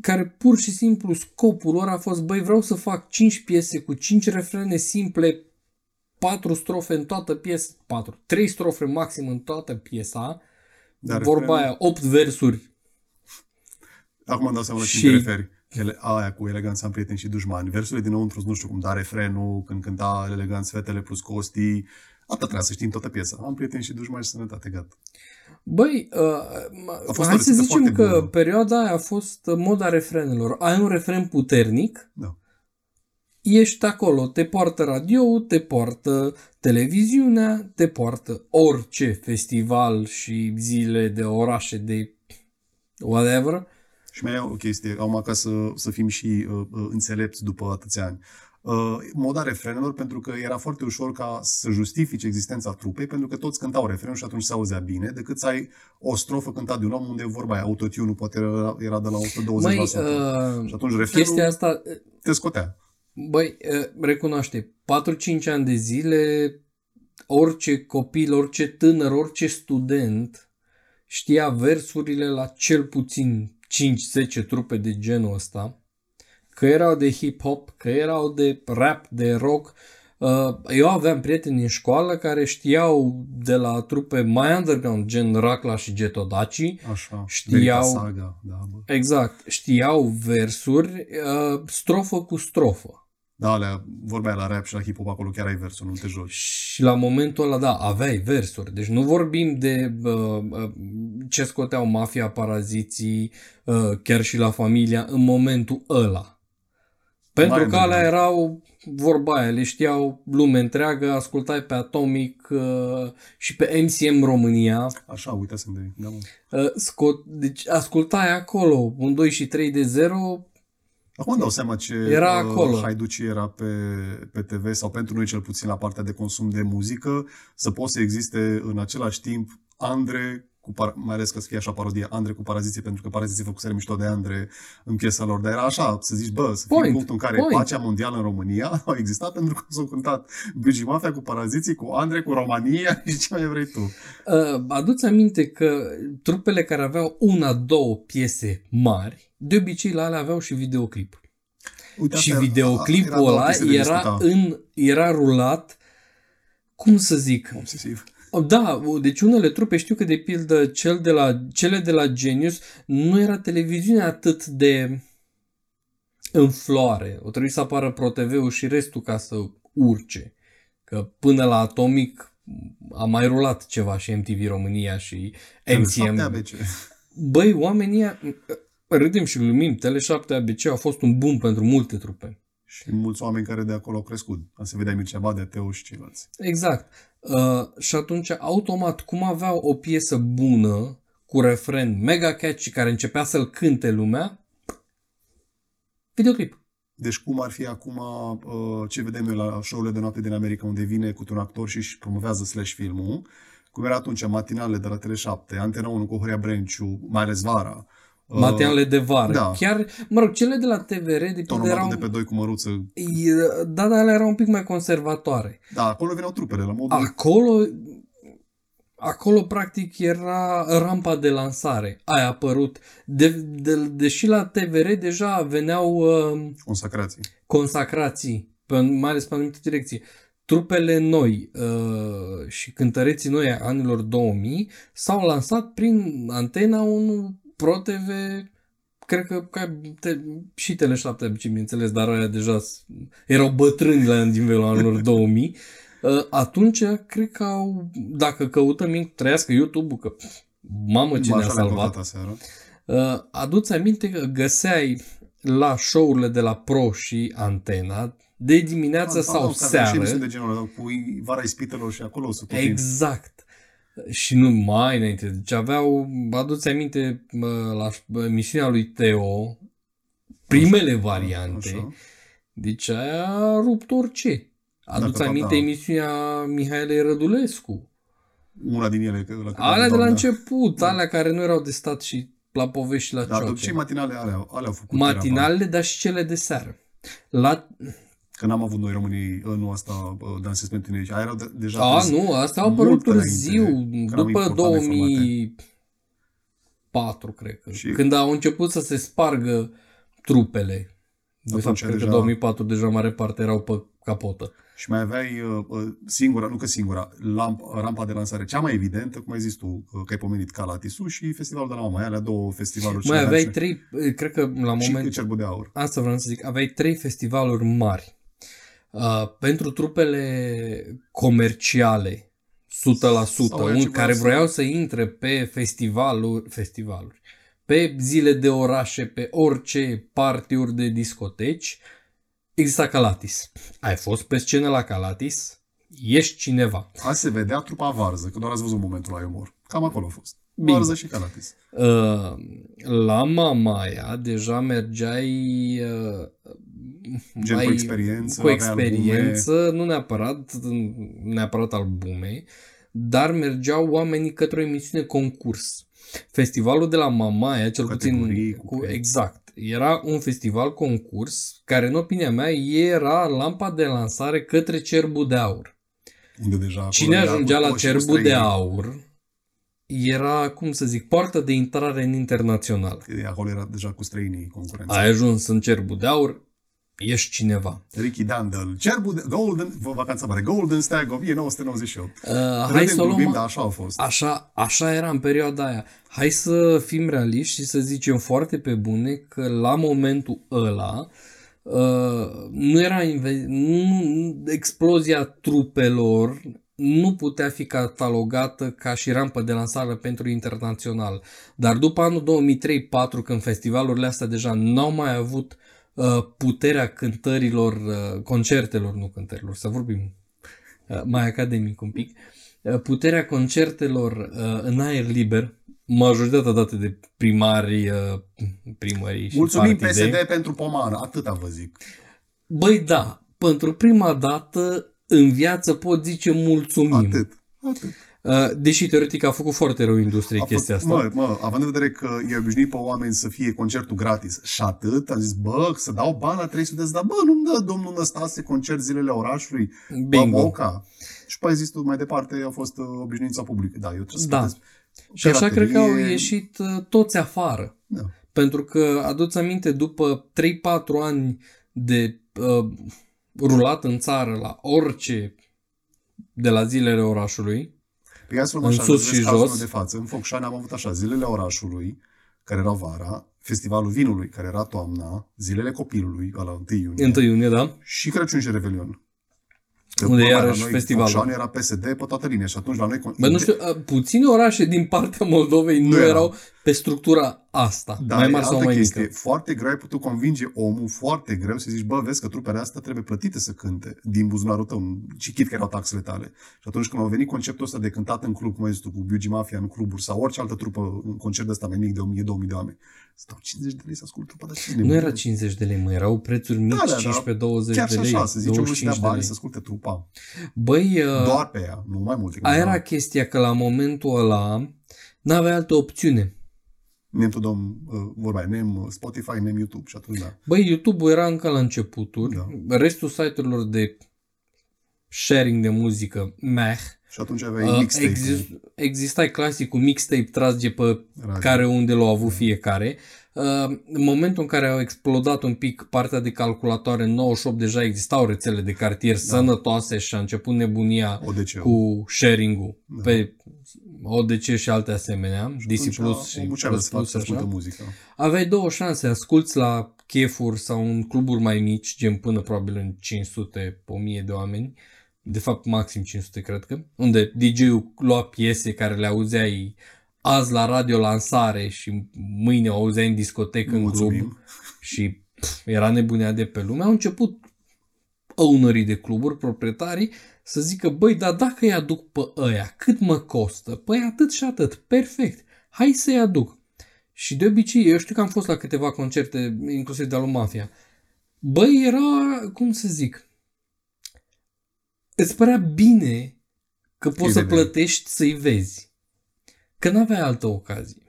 care pur și simplu scopul lor a fost, băi, vreau să fac 5 piese cu 5 refrene simple, 4 strofe în toată piesa, 4, 3 strofe maxim în toată piesa, Dar vorba refrenul- aia, 8 versuri Acum îmi dau seama la ce Și- te referi. Ele, aia cu eleganța în prieteni și dușmani. Versurile dinăuntru, nu știu cum, dar refrenul, când cânta eleganți fetele plus Costi, atât trebuia să știi în toată piesa. Am prieteni și dușmani și sănătate, gata. Băi, uh, A fost o hai să rețetă zicem foarte că bună. perioada aia a fost uh, moda refrenelor. Ai un refren puternic, Da. ești acolo, te poartă radio, te poartă televiziunea, te poartă orice festival și zile de orașe de whatever. Și mai e o chestie, acum ca să, să fim și uh, uh, înțelepți după atâția ani. Uh, moda refrenelor pentru că era foarte ușor ca să justifici existența trupei pentru că toți cântau refrenul și atunci se auzea bine decât să ai o strofă cântată de un om unde vorba aia, autotune poate era, era de la 120%. Mai, și uh, atunci refrenul chestia asta, te scotea. băi, uh, recunoaște, 4-5 ani de zile, orice copil, orice tânăr, orice student știa versurile la cel puțin 5-10 trupe de genul ăsta, că erau de hip-hop, că erau de rap, de rock. Uh, Eu aveam prieteni în școală care știau de la trupe mai underground, gen Racla și Getodaci, Așa. Știau- Verica Saga, da, bă. exact, știau versuri, uh, strofă cu strofă. Da, alea, vorbea la rap și la hip-hop, acolo chiar ai versul, nu te joci. Și la momentul ăla, da, aveai versuri. Deci nu vorbim de uh, uh, ce scoteau mafia, paraziții, uh, chiar și la familia în momentul ăla. Pentru Mai că alea underground. erau, vorba aia, le știau lume întreagă, ascultai pe Atomic uh, și pe MCM România. Așa, uite să de da, mă. Uh, scot, deci ascultai acolo, un 2 și 3 de 0, Acum îmi dau seama ce Era acolo. haiduci era pe, pe TV sau pentru noi cel puțin la partea de consum de muzică, să poți să existe în același timp Andre cu par- mai ales că să fie așa parodie, Andre cu paraziție, pentru că paraziții făcuseră mișto de Andre în piesa lor, dar era așa, să zici, bă, să fie Point, punctul în care point. pacea mondială în România a existat pentru că s-au cântat Bigi Mafia cu paraziții, cu Andre, cu România și ce mai vrei tu. Uh, aduți aminte că trupele care aveau una, două piese mari, de obicei la alea aveau și videoclip. Uite, și asta era- videoclipul era doar ăla chestie de era, discutat. în, era rulat, cum să zic, Obsesiv. Da, deci unele trupe știu că de pildă cel de la, cele de la Genius nu era televiziunea atât de în floare. O trebuie să apară ProTV-ul și restul ca să urce. Că până la Atomic a mai rulat ceva și MTV România și MCM. ABC. Băi, oamenii ăia, râdem și glumim, Tele7 ABC a fost un boom pentru multe trupe. Și mulți oameni care de acolo au crescut. Se vedea Mircea Badea, Teo și ceilalți. Exact. Uh, și atunci, automat, cum aveau o piesă bună, cu refren mega catchy, care începea să-l cânte lumea, videoclip. Deci cum ar fi acum uh, ce vedem noi la show-urile de noapte din America, unde vine cu un actor și își promovează slash filmul, cum era atunci matinale de la Tele7, Antena 1 cu Horia Brenciu, mai ales vara, Uh, Matinale de vară. da. Chiar, mă rog, cele de la TVR, de Tonomatul erau, de pe doi cu măruță. E, da, dar alea erau un pic mai conservatoare. Da, acolo veneau trupele la modul... Acolo, acolo practic era rampa de lansare. Aia a apărut. De, de, deși la TVR deja veneau uh, Consacrații. consacrații, pe, mai ales pe anumite direcții. Trupele noi uh, și cântăreții noi a anilor 2000 s-au lansat prin Antena 1 Pro TV, cred că ca te, și Tele7, bineînțeles, dar aia deja s- erau bătrâni la nivelul anilor 2000. Uh, Atunci, cred că au, dacă căutăm, trăiască YouTube-ul, că mamă ce Așa ne-a le-am salvat. căutat aseară. Uh, aduți aminte că găseai la show-urile de la Pro și Antena, de dimineață Da, sau da, da, Și seară, emisiuni de genul ăla, cu vara ispitelor și acolo să tot Exact. Și nu mai înainte. Deci aveau, aduți aminte mă, la emisiunea lui Teo, primele variante. Așa. Deci aia a rupt orice. Aduți Dacă- aminte da. emisiunea Mihailei Rădulescu. Una din ele. că- La care Alea de la doamna- început, alea care nu erau de stat și la povești și la Da, ciote. și matinale alea, alea au făcut Matinalele, dar și cele de seară. La... treaba. Că n-am avut noi românii în asta uh, dansez pentru tineri. Aia erau de, deja A, târziu. nu, asta a mult apărut înainte, târziu, că eram după important 2004, cred că. Și- Când au început să se spargă trupele. De Atunci fapt, cred deja- că 2004 deja mare parte erau pe capotă. Și mai aveai uh, uh, singura, nu că singura, lamp, rampa de lansare cea mai evidentă, cum ai zis tu, uh, că ai pomenit Calatisu și festivalul de la Mama, alea două festivaluri. Mai cele aveai mai- trei, cred că la și moment, Cerbul de Aur. asta vreau să zic, aveai trei festivaluri mari. Uh, pentru trupele comerciale, 100%, Sau aia un, ce care vreau să- vreau să intre pe festivaluri, festivaluri, pe zile de orașe, pe orice partiuri de discoteci, exista Calatis. Ai fost pe scenă la Calatis, ești cineva. Azi se vedea trupa Varză, că doar ați văzut momentul la umor. Cam acolo a fost. Bine. Varză și Calatis. Uh, la Mamaia deja mergeai uh, Gen cu experiență, cu avea experiență, nu neapărat, neapărat albume, dar mergeau oamenii către o emisiune concurs. Festivalul de la Mamaia, cel Categorii, puțin, cu cu, premii. exact, era un festival concurs care, în opinia mea, era lampa de lansare către Cerbul de Aur. Unde deja acolo Cine era ajungea cu la toți și cu Cerbul de străinii. Aur era, cum să zic, poarta de intrare în internațional. Acolo era deja cu străinii concurența. Ai ajuns în Cerbul de Aur, ești cineva. Ricky Dandel, Cerbul de, Golden, vacanța mare, Golden Stag of 1998. Uh, hai Râdem, să o luăm... glumim, dar așa a fost. Așa, așa era în perioada aia. Hai să fim realiști și să zicem foarte pe bune că la momentul ăla uh, nu era inve- nu, explozia trupelor nu putea fi catalogată ca și rampă de lansare pentru internațional. Dar după anul 2003-2004, când festivalurile astea deja n-au mai avut uh, puterea cântărilor, uh, concertelor, nu cântărilor, să vorbim uh, mai academic un pic, uh, puterea concertelor uh, în aer liber, majoritatea date de primari, uh, primării și Mulțumim partide. PSD pentru pomană, atâta vă zic. Băi, da, pentru prima dată în viață pot zice mulțumim. Atât. Atât. Uh, Deși teoretic a făcut foarte rău industrie A chestia fost- asta. Mă, mă, având în vedere că e obișnuit pe oameni să fie concertul gratis și atât, am zis, bă, să dau bani la 300 de dar bă, nu-mi dă domnul Năstase concert zilele orașului, Bingo. bă, Boca. Și pe zis tu mai departe, a fost uh, obișnuința publică. Da, eu trebuie să Da. plătesc Și așa cred că au piraterie. ieșit uh, toți afară. Da. Pentru că, aduți aminte, după 3-4 ani de uh, rulat în țară la orice de la zilele orașului, Pe hai să luăm În așa, sus vezi și cazul jos. meu de față. În Focșani am avut așa, zilele orașului, care erau vara, Festivalul Vinului, care era toamna, Zilele Copilului, la 1 iunie, 1 iunie, da? și Crăciun și Revelion. Că Unde bă, iarăși la noi festivalul. Focșani era PSD pe toată linia și atunci la noi... Bă, nu știu, a, puține orașe din partea Moldovei nu, Nu erau. erau pe structura asta, Dar mai e mari sau altă mai chestie. mică. Foarte greu ai putut convinge omul, foarte greu să zici, bă, vezi că trupele astea trebuie plătite să cânte din buzunarul tău, și chit că erau taxele tale. Și atunci când au venit conceptul ăsta de cântat în club, cum ai zis tu, cu Biugi Mafia în cluburi sau orice altă trupă, un concert de ăsta mai mic de 1000-2000 de oameni, stau 50 de lei să ascult trupa de cine Nu era 50 de lei, mă, erau prețuri mici, Da, da, da. 15-20 Chiar de și lei, așa, să zici, omul să 25 dea de bani lei. să asculte trupa. Băi, uh, Doar pe ea, nu mai multe. aia era chestia că la momentul ăla n-avea altă opțiune. Nem tu dăm, uh, vorba aia, nem Spotify, nem YouTube și atunci da. Băi, YouTube-ul era încă la începuturi, Da. restul site-urilor de sharing de muzică, meh, Și atunci aveai uh, mixtape exist, exista clasicul mixtape trage pe Radio. care unde l-au avut fiecare. Uh, în momentul în care au explodat un pic partea de calculatoare, în 98 deja existau rețele de cartier da. sănătoase și a început nebunia ODC-ul. cu sharing-ul da. pe ODC și alte asemenea, DC Atunci Plus și omul ce avea Plus să facă Plus să asculte așa. muzică. Aveai două șanse, asculți la chefuri sau în cluburi mai mici, gen până probabil în 500, 1000 de oameni, de fapt maxim 500 cred că, unde DJ-ul lua piese care le auzeai azi la radio lansare și mâine o auzeai în discotecă, în club Mulțumim. și pf, era nebunea de pe lume, au început ownerii de cluburi, proprietarii, să zică, băi, dar dacă îi aduc pe ăia, cât mă costă? Păi atât și atât, perfect, hai să-i aduc. Și de obicei, eu știu că am fost la câteva concerte, inclusiv de-a lui Mafia. Băi, era, cum să zic, îți părea bine că poți să vedeai. plătești să-i vezi. Că n-aveai altă ocazie.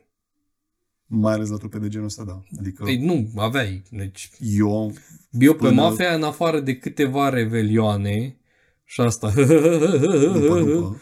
Mai ales la trupe de genul ăsta, da. Adică Păi nu, aveai. Deci, eu eu pe Până- Mafia, în afară de câteva revelioane, și asta, după, după.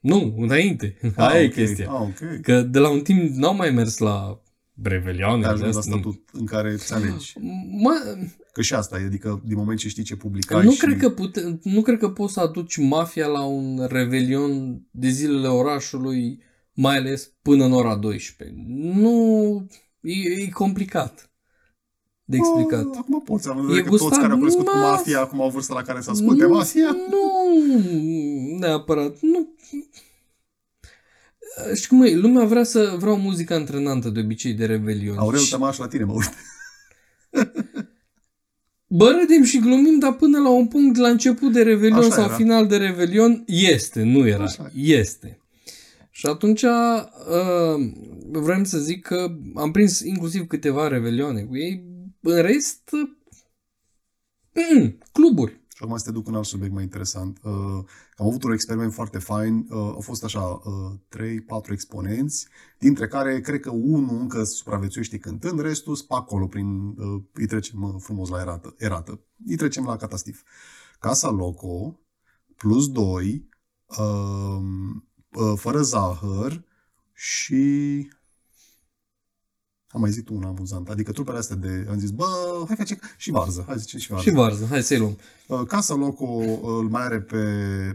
nu, înainte, Ah, aia e ok. chestia. Ah, ok. Că de la un timp n-au mai mers la revelioane. Ai de ajuns la astea, nu. statut în care îți alegi. Mă, Că și asta e, adică din moment ce știi ce publicai nu, și... cred că pute, nu cred că poți să aduci mafia la un revelion de zilele orașului, mai ales până în ora 12. Nu, e, e complicat de explicat. Ah, acum poți, am E văzut că toți gustat care au crescut cu maf- mafia, acum au vârstă la care să asculte mafia. Nu, neapărat. Nu. Știi cum e? Lumea vrea să vreau muzică antrenantă de obicei de revelion. Aurel, Și- te maș la tine, mă uit. Bă, râdem și glumim, dar până la un punct, la început de Revelion Așa sau era. final de Revelion, este, nu era, Așa este. Și atunci uh, vrem să zic că am prins inclusiv câteva Revelioane cu ei, în rest, mm, cluburi. Și acum să te duc în alt subiect mai interesant. Uh, am avut un experiment foarte fain. Uh, au fost așa uh, 3-4 exponenți, dintre care cred că unul încă supraviețuiește cântând, restul sunt pe acolo, prin, uh, îi trecem uh, frumos la erată, erată. Îi trecem la catastif. Casa Loco, plus 2, uh, uh, fără zahăr și am mai zis tu una amuzantă. Adică trupele astea de... Am zis, bă, hai face și varză. Hai zicem și varză. Și varză, hai să-i luăm. Uh, Casa Loco uh, îl mai are pe,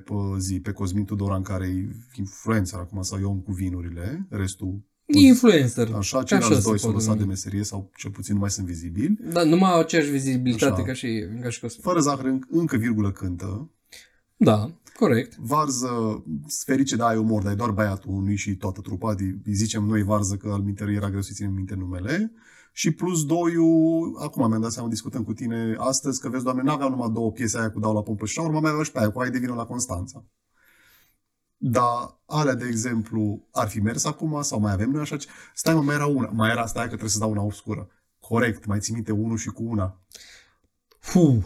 pe zi, pe Cosmin Tudoran, care e influencer acum, sau eu cu vinurile, restul E influencer. așa, Ca ceilalți se doi s-au poate lăsat de numi. meserie sau cel puțin nu mai sunt vizibili. Dar nu mai au aceeași vizibilitate Așa. ca și, ca și Cosmin. Fără zahăr, înc- încă virgulă cântă. Da, corect. Varză, ferice de ai umor, dar e doar băiatul, nu și toată trupa. Îi îi zicem noi varză, că al minter era greu să ținem minte numele. Și plus doiul, acum mi-am dat seama, discutăm cu tine astăzi, că vezi, doamne, n-aveau numai două piese aia cu dau la pompă și șaur, mai aveau și pe aia cu ai de vină la Constanța. Dar alea, de exemplu, ar fi mers acum sau mai avem noi așa? ce- Stai, mă, mai era una. Mai era, stai că trebuie să dau una obscură. Corect, mai ții minte unul și cu una. Fu,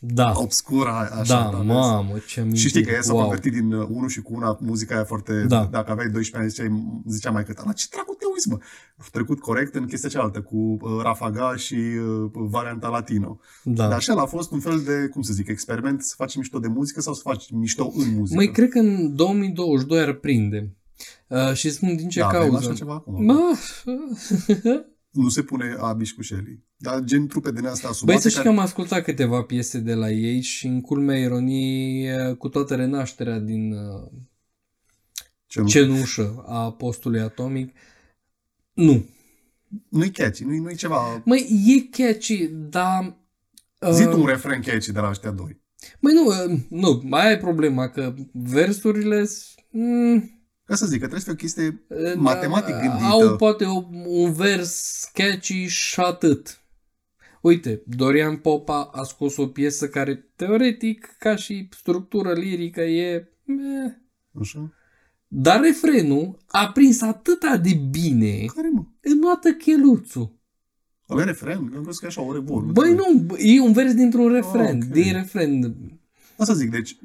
da. Obscură, aia, așa. da, vezi? mamă, ce amintiri. Și știi că ea s-a wow. convertit din uh, unul și cu una muzica aia foarte... Da. Dacă aveai 12 ani, ziceai, zicea mai cât. La ce dracu te uiți, mă? A trecut corect în chestia cealaltă, cu uh, Rafaga și uh, varianta latino. Da. Dar așa a fost un fel de, cum să zic, experiment să faci mișto de muzică sau să faci mișto în muzică. Măi, cred că în 2022 ar prinde. Uh, și spun din ce da, avem cauză. așa ceva acum. Mă, Nu se pune Abiș cu Shelly. Dar gen trupe din asta asumate Băi, să știi că care... am ascultat câteva piese de la ei și în culmea ironiei, uh, cu toată renașterea din uh, Ce nu... cenușă a postului atomic, nu. Nu-i catchy, nu-i, nu-i ceva... Măi, e catchy, dar... Zi uh, tu un refren catchy de la ăștia doi. Măi, nu, uh, nu, mai ai problema că versurile... s- Mm, Ca să zic că trebuie să fie o chestie uh, matematic gândită. Au poate o, un vers catchy și atât. Uite, Dorian Popa a scos o piesă care, teoretic, ca și structură lirică, e... meh. Așa? Dar refrenul a prins atâta de bine Care mă? înnoată cheluțul. Ăla e refren? Am crezut că e așa o revol. Băi, nu, e un vers dintr-un refren, Ah, ok. din refren. Asta zic, deci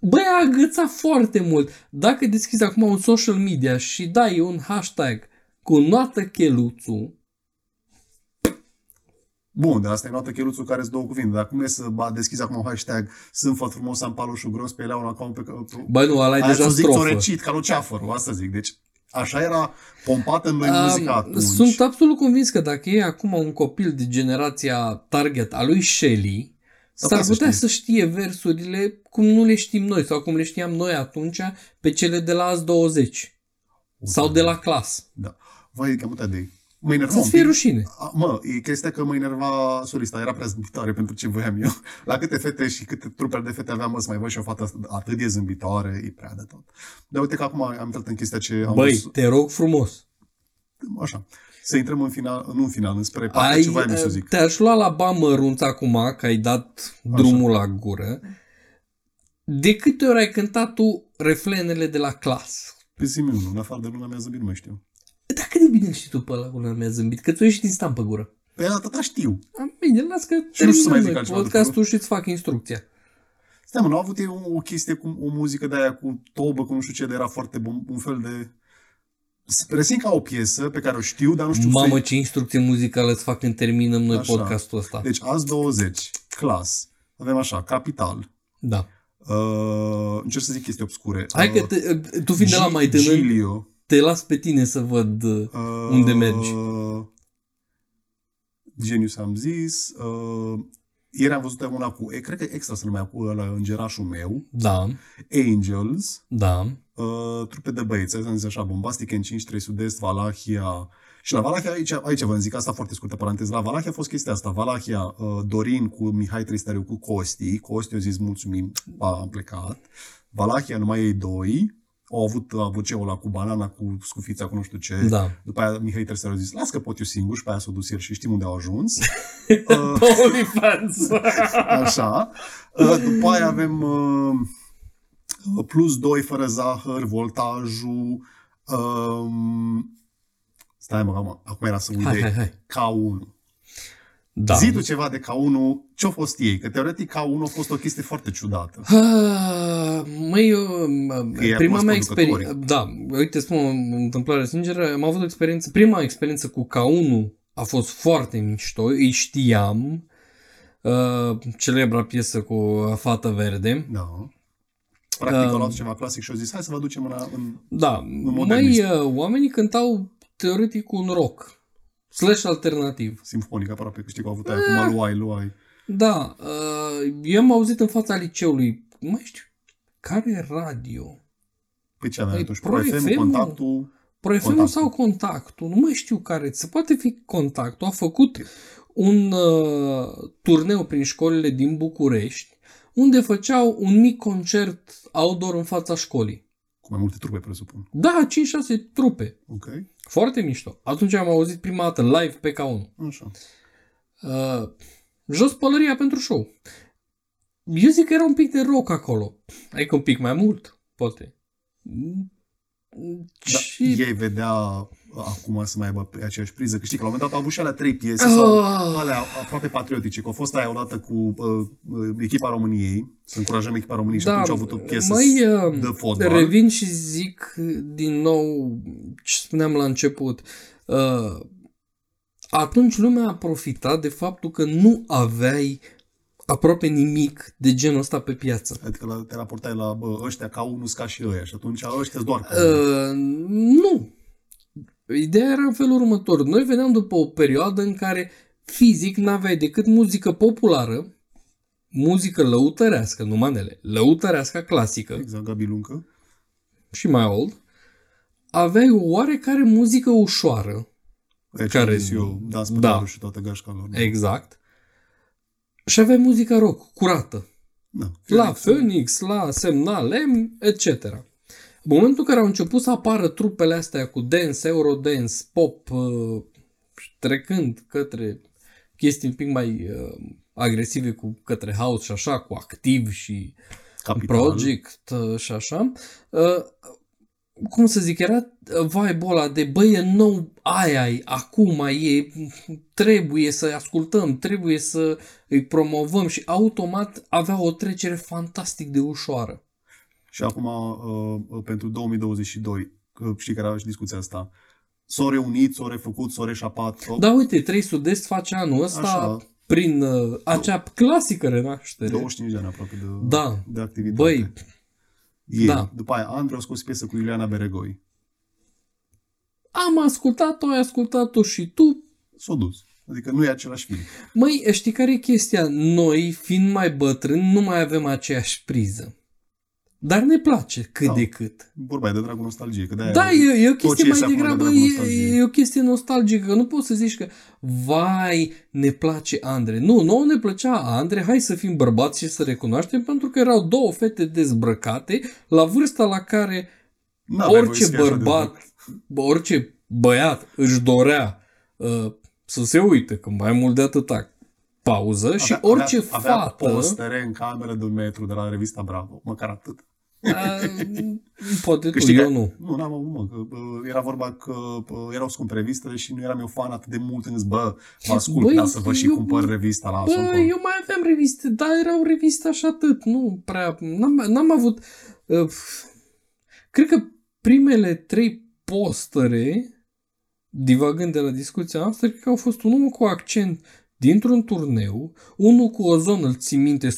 Băi, a agățat foarte mult. Dacă deschizi acum un social media și dai un hashtag cu noată cheluțul, Bun, dar asta e notă cheluțul care îți două cuvinte. Dar cum e să ba, deschizi acum un hashtag sunt făt frumos, am paloșul gros pe elea un account pe care... bă, nu, ăla e Aia deja să zic ți-o strofă. recit ca lui Ceafărul, asta zic. Deci așa era pompată în noi Um, muzica atunci. Sunt absolut convins că dacă e acum un copil de generația target a lui Shelley, Sau s-ar ca să putea știi. să știe versurile cum nu le știm noi sau cum le știam noi atunci pe cele de la azi 20 sau de la clas. Da. Vai, cam multe de Mă enerva Să-ți un fie pic. rușine. A, Mă, e chestia că mă enerva solista, era prea zâmbitoare pentru ce voiam eu. La câte fete și câte trupele de fete aveam, mă, să mai văd și o fată atât de zâmbitoare, e prea de tot. Dar uite că acum am intrat în chestia ce am Băi, văzut. te rog frumos. Așa. Să intrăm în final, nu în final, înspre partea Ai, ce voiam eu să uh, zic. te-aș lua la ba mărunt acum, că ai dat drumul la gură. De câte ori ai cântat tu refrenele de la clas? Pe zi unul, în afară de luna mea zâmbit, nu mai știu. Dar cât de bine îl știi tu pe ăla cu mi-a zâmbit? Că tu ești din stampă gură. Pe atâta știu. Am bine, las că Și nu știu să mai terminăm zic noi altceva podcastul și îți fac instrucția. Stai mă, nu a avut ei o, o chestie cu o muzică de aia cu tobă, cu nu știu ce, de era foarte bun, un fel de... Resimt ca o piesă pe care o știu, dar nu știu Mamă, să ce instrucție muzicală îți fac când terminăm noi Așa. podcastul ăsta. Deci azi 20, clas, avem așa, capital, Da. uh, încerc să zic chestii obscure. Hai că uh, te, tu fiind de la Gi- mai tânăr, Gilio, te las pe tine să văd uh, uh, unde mergi. Genius am zis, uh, ieri am văzut una cu, e, cred că extra se numea cu ăla, îngerașul meu, Da, Angels, da. uh, trupe de băieți, am zis așa, Bombastic în 5, 3 Sud-Est, Valahia. Și la Valahia, aici, aici vă zic asta foarte scurtă paranteză, la Valahia a fost chestia asta, Valahia, uh, Dorin cu Mihai Tristariu cu Costi, Costi a zis mulțumim, pa, am plecat. Valahia numai ei doi, au avut abuceul ăla cu banana, cu scufița, cu nu știu ce. Da. După aia Mihai Tristariu a zis, las că pot eu singur și pe aia s-a dus el și știm unde au ajuns. OnlyFans. Așa. Uh, După aia avem uh, plus 2 fără zahăr, voltajul. Um, stai mă, acum, acum era să uit Hai, de hai, hai. K1. Da. Zi tu ceva de K1, ce-a fost ei? Că teoretic K1 a fost o chestie foarte ciudată. Ah, Măi, eu, Că ei prima acum mea sunt experiență, da, uite, spun o întâmplare sinceră, am avut o experiență, prima experiență cu K1 a fost foarte mișto, îi știam, uh, celebra piesă cu Fată Verde, Da. Practic au Um, luat ceva clasic și au zis, hai să vă ducem în, în da, modernist. mai uh, oamenii cântau teoretic un rock, slash alternativ. simfonic aproape, că știi că au avut aia cu Maluai, Luai. Da, uh, eu am auzit în fața liceului, nu mai știu, care e radio? Pe ce avea Păi, atunci? Pro Pro FM, FM-ul? contactul. Proefemul Contactul. sau contactul, nu mai știu care, se poate fi contactul, a făcut un uh, turneu prin școlile din București, unde făceau un mic concert outdoor în fața școlii. Cu mai multe trupe, presupun. Da, 5-6 trupe. Ok. Foarte mișto. Atunci am auzit prima dată live pe K1. Așa. Uh, jos pălăria pentru show. Eu zic că era un pic de rock acolo. Adică un pic mai mult, poate. Da, Și... ei vedea acum să mai aibă pe aceeași priză, că știi că la un moment dat au avut și alea trei piese Ah. sau alea aproape patriotice, că au fost aia odată cu uh, uh, echipa României, să încurajăm echipa României și atunci au avut o piesă mai, uh, de fotbal. Revin și zic din nou ce spuneam la început. Uh, atunci lumea a profitat de faptul că nu aveai aproape nimic de genul ăsta pe piață. Adică la, te raportai la bă, ăștia ca unul ca și ăia și atunci ăștia doar ca Uh, nu. Ideea era în felul următor. Noi veneam după o perioadă în care fizic n-aveai decât muzică populară, muzică lăutărească, nu manele, lăutărească clasică, Exact, Gabi Luncă. și mai old, aveai o oarecare muzică ușoară, Care care- eu, da, da. spătarul și toată gașca lor. Da. exact. Și aveai muzica rock, curată. Da. La Phoenix, la Semnal M, etc. În momentul în care au început să apară trupele astea cu dance, eurodance, pop, uh, trecând către chestii un pic mai uh, agresive cu către house și așa, cu activ și Capital. project uh, și așa, uh, cum să zic, era vibe-ul ăla de băi, e nou, aia e, acum e, trebuie să ascultăm, trebuie să îi promovăm și automat avea o trecere fantastic de ușoară. Și acum, uh, pentru 2022, că știi care era și discuția asta, s-au reunit, s-au refăcut, s-au reșapat. S-au... Da, uite, 3 Sud-Est face anul ăsta Așa. prin uh, acea clasică renaștere. 25 de ani aproape de, Da. de activitate. Băi, Ieri. da. După aia, Andrei a scos piesă cu Iuliana Beregoi. am ascultat-o, ai ascultat-o și tu, S-a dus. Adică nu e același film. Măi, știi care e chestia? Noi, fiind mai bătrâni, nu mai avem aceeași priză. Dar ne place cât Da. de cât. Vorba e de dragul nostalgie. Că de-aia Da, e, e o tot ce chestie iese mai acum de degrabă, dragul e, nostalgiei. e o chestie nostalgică. Nu poți să zici că, vai, ne place Andre. Nu, nouă ne plăcea Andre, hai să fim bărbați și să recunoaștem, pentru că erau două fete dezbrăcate la vârsta la care N-aveai voie orice să fii așa de bărbat, bă, orice băiat își dorea uh, să se uite, că mai mult de atâta pauză și Avea- orice avea, avea fată... postere în cameră de un metru de la revista Bravo. Măcar atât. Uh, poate Că tu, știi că- eu nu. Nu, n-am avut, mă, că uh, era vorba că uh, erau scumpe revistele și nu eram eu fan atât de mult în zis, bă, vă ascult, Băi, da, să vă și eu- cumpăr revista la Bă, Asol. eu mai aveam reviste, dar erau reviste așa atât, nu prea, n-am, n-am avut, uh, cred că primele trei postere, divagând de la discuția noastră, cred că au fost unul cu accent dintr-un turneu, unul cu o zonă, îl ții minte, 100%,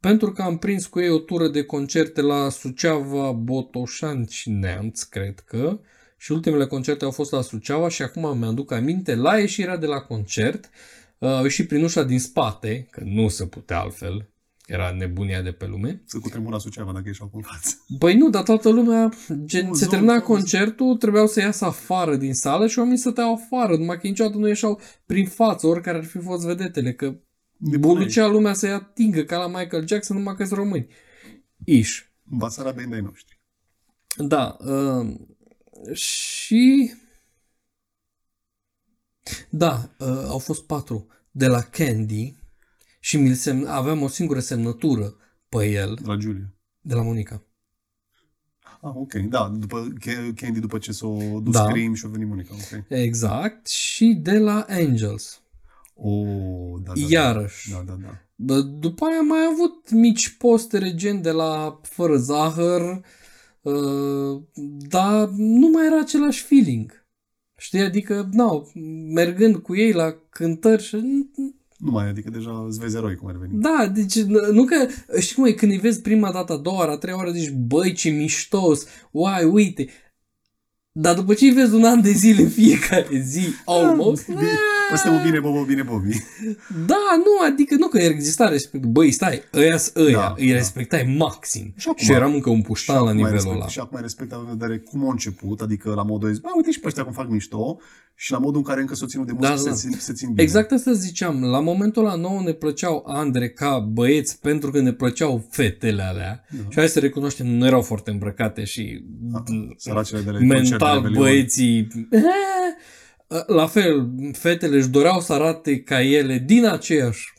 pentru că am prins cu ei o tură de concerte la Suceava, Botoșani și Neamț, cred că, și ultimele concerte au fost la Suceava și acum mi-aduc aminte, la ieșirea de la concert, uh, au ieșit prin ușa din spate, că nu se putea altfel, era nebunia de pe lume. Să cutremura Suceava dacă ești acum în față. Băi nu, dar toată lumea, gen, O se zonă, termina o zonă. concertul, trebuiau să iasă afară din sală și oamenii stăteau afară, numai că niciodată nu ieșeau prin față, oricare ar fi fost vedetele, că bulucea lumea să-i atingă ca la Michael Jackson, numai că sunt români. Iș. În Basara band ai noștri. Da. Uh, și... Da, uh, au fost patru. De la Candy și mi semn... aveam o singură semnătură pe el, La Giulia. de la Monica. Ah, ok. Da, după Ca- Candy, după ce s-o dus Da. Scream și a venit Monica. Ok. Exact. Și de la Angels. Oh, da, da, Iarăși. Da, da, da. Bă, După aia am mai avut mici postere gen de la Fără Zahăr, uh, dar nu mai era același feeling. Știi, adică, nu, mergând cu ei la cântări și... Nu mai, adică deja îți vezi eroi cum ar veni. Da, deci n- nu că, știi cum e, când îi vezi prima dată, a doua oară, a treia oară, zici, băi, ce miștos, uai, uite. Dar după ce îi vezi un an de zile în fiecare zi, almost, Bine, păi bine, Bobo, bine, Bobby. Da, nu, adică nu că exista respect. Băi, stai, ăia ăia, Da, îi da. respectai maxim. Și acum- Și eram încă un puștan la acum mai nivelul respect, ăla. Și acum mai respect având în vedere cum a început, adică la modul de, bă, uite și pe ăștia cum fac mișto și la modul în care încă s-o ținut de muzică Da, se, da. țin, se țin bine. Exact asta ziceam. La momentul ăla nouă ne plăceau Andre ca băieți pentru că ne plăceau fetele alea. Da. Și hai să recunoaștem, nu erau foarte îmbrăcate și Săracele de la concert de mental Revelion. băieții... La fel, fetele își doreau să arate ca ele din aceeași...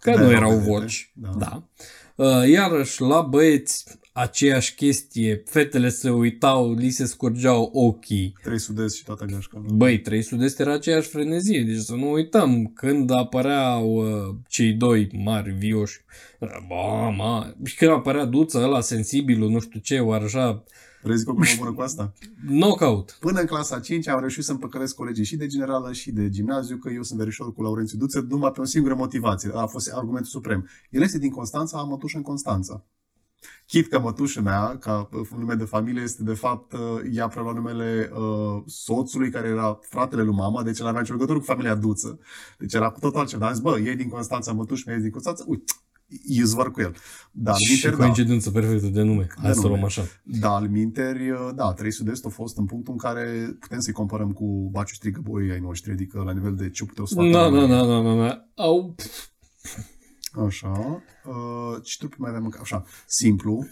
Că Da, nu erau erau vedete, voci. da. Da. Uh, Iarăși, la băieți, aceeași chestie. Fetele se uitau, li se scurgeau ochii. Trei sud și toată gașca. nu? Băi, 3 sud era aceeași frenezie, deci să nu uităm, când apăreau uh, cei doi mari vioși, uh, bă, mă, și când apărea duța ăla sensibilul, nu știu ce, oare așa, Vrei cum mă bună cu asta? knockout. Până în clasa 5 am reușit să împăcălesc colegii și de generală și de gimnaziu că eu sunt verișor cu Laurențiu Duță numai pe o singură motivație. A fost argumentul suprem. El este din Constanța, am mătușă în Constanța. Chit că mătușa mea, ca uh, nume de familie, este de fapt, uh, ea preluat numele uh, soțului care era fratele lui mama, deci el avea nicio legătură cu familia Duță. Deci era cu totul altceva. Dar am zis, bă, e din Constanța, mătușa mea e din Constanța, uite, e zvar cu el. Dar și minter, da. coincidență perfectă de nume. Hai să nume. luăm așa. Da, al minteri, da, 3 Sud-Est a fost în punctul în care putem să-i comparăm cu Baciu Strigă Boi ai noștri, adică la nivel de ce puteau să facă. Na, oamenii. na, na, na, na, na. Au, Așa. Uh, ce trupe mai aveam? încă? Așa. Simplu.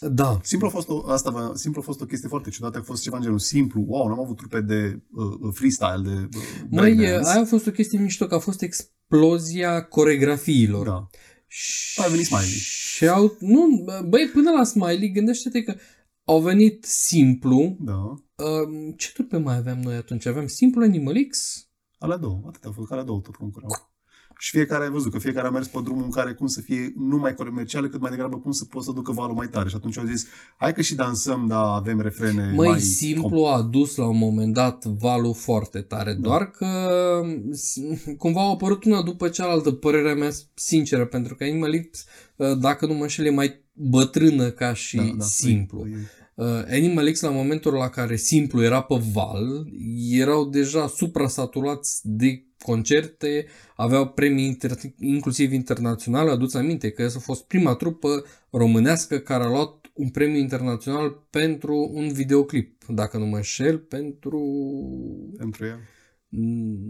da. Simplu a fost o, asta, vă- simplu a fost o chestie foarte ciudată. A fost ceva în genul simplu. Wow, n-am avut trupe de uh, freestyle, de uh, Mai, breakdance. aia a fost o chestie mișto, că a fost explozia coregrafiilor. Da. Și, A venit Smiley. Și au, nu, băi, până la Smiley, gândește-te că au venit simplu. Da. Uh, ce trupe mai aveam noi atunci? Aveam simplu Animal X? Alea două. Atât au fost. Alea două tot concurau. Și fiecare ai văzut că fiecare a mers pe drumul în care cum să fie nu mai comerciale, cât mai degrabă cum să poți să ducă valul mai tare. Și atunci au zis, hai că și dansăm, dar avem refrene Măi, mai... simplu a dus la un moment dat valul foarte tare, Da. doar că s- cumva au apărut una după cealaltă, părerea mea sinceră, pentru că Animal X, uh, dacă nu mă înșel, e mai bătrână ca și simplu. E- Uh, Animal X, la momentul la care simplu era pe val, erau deja suprasaturați de concerte, aveau premii inter- inclusiv internaționale. Aduți aminte că a fost prima trupă românească care a luat un premiu internațional pentru un videoclip, dacă nu mă înșel, pentru... Pentru ea.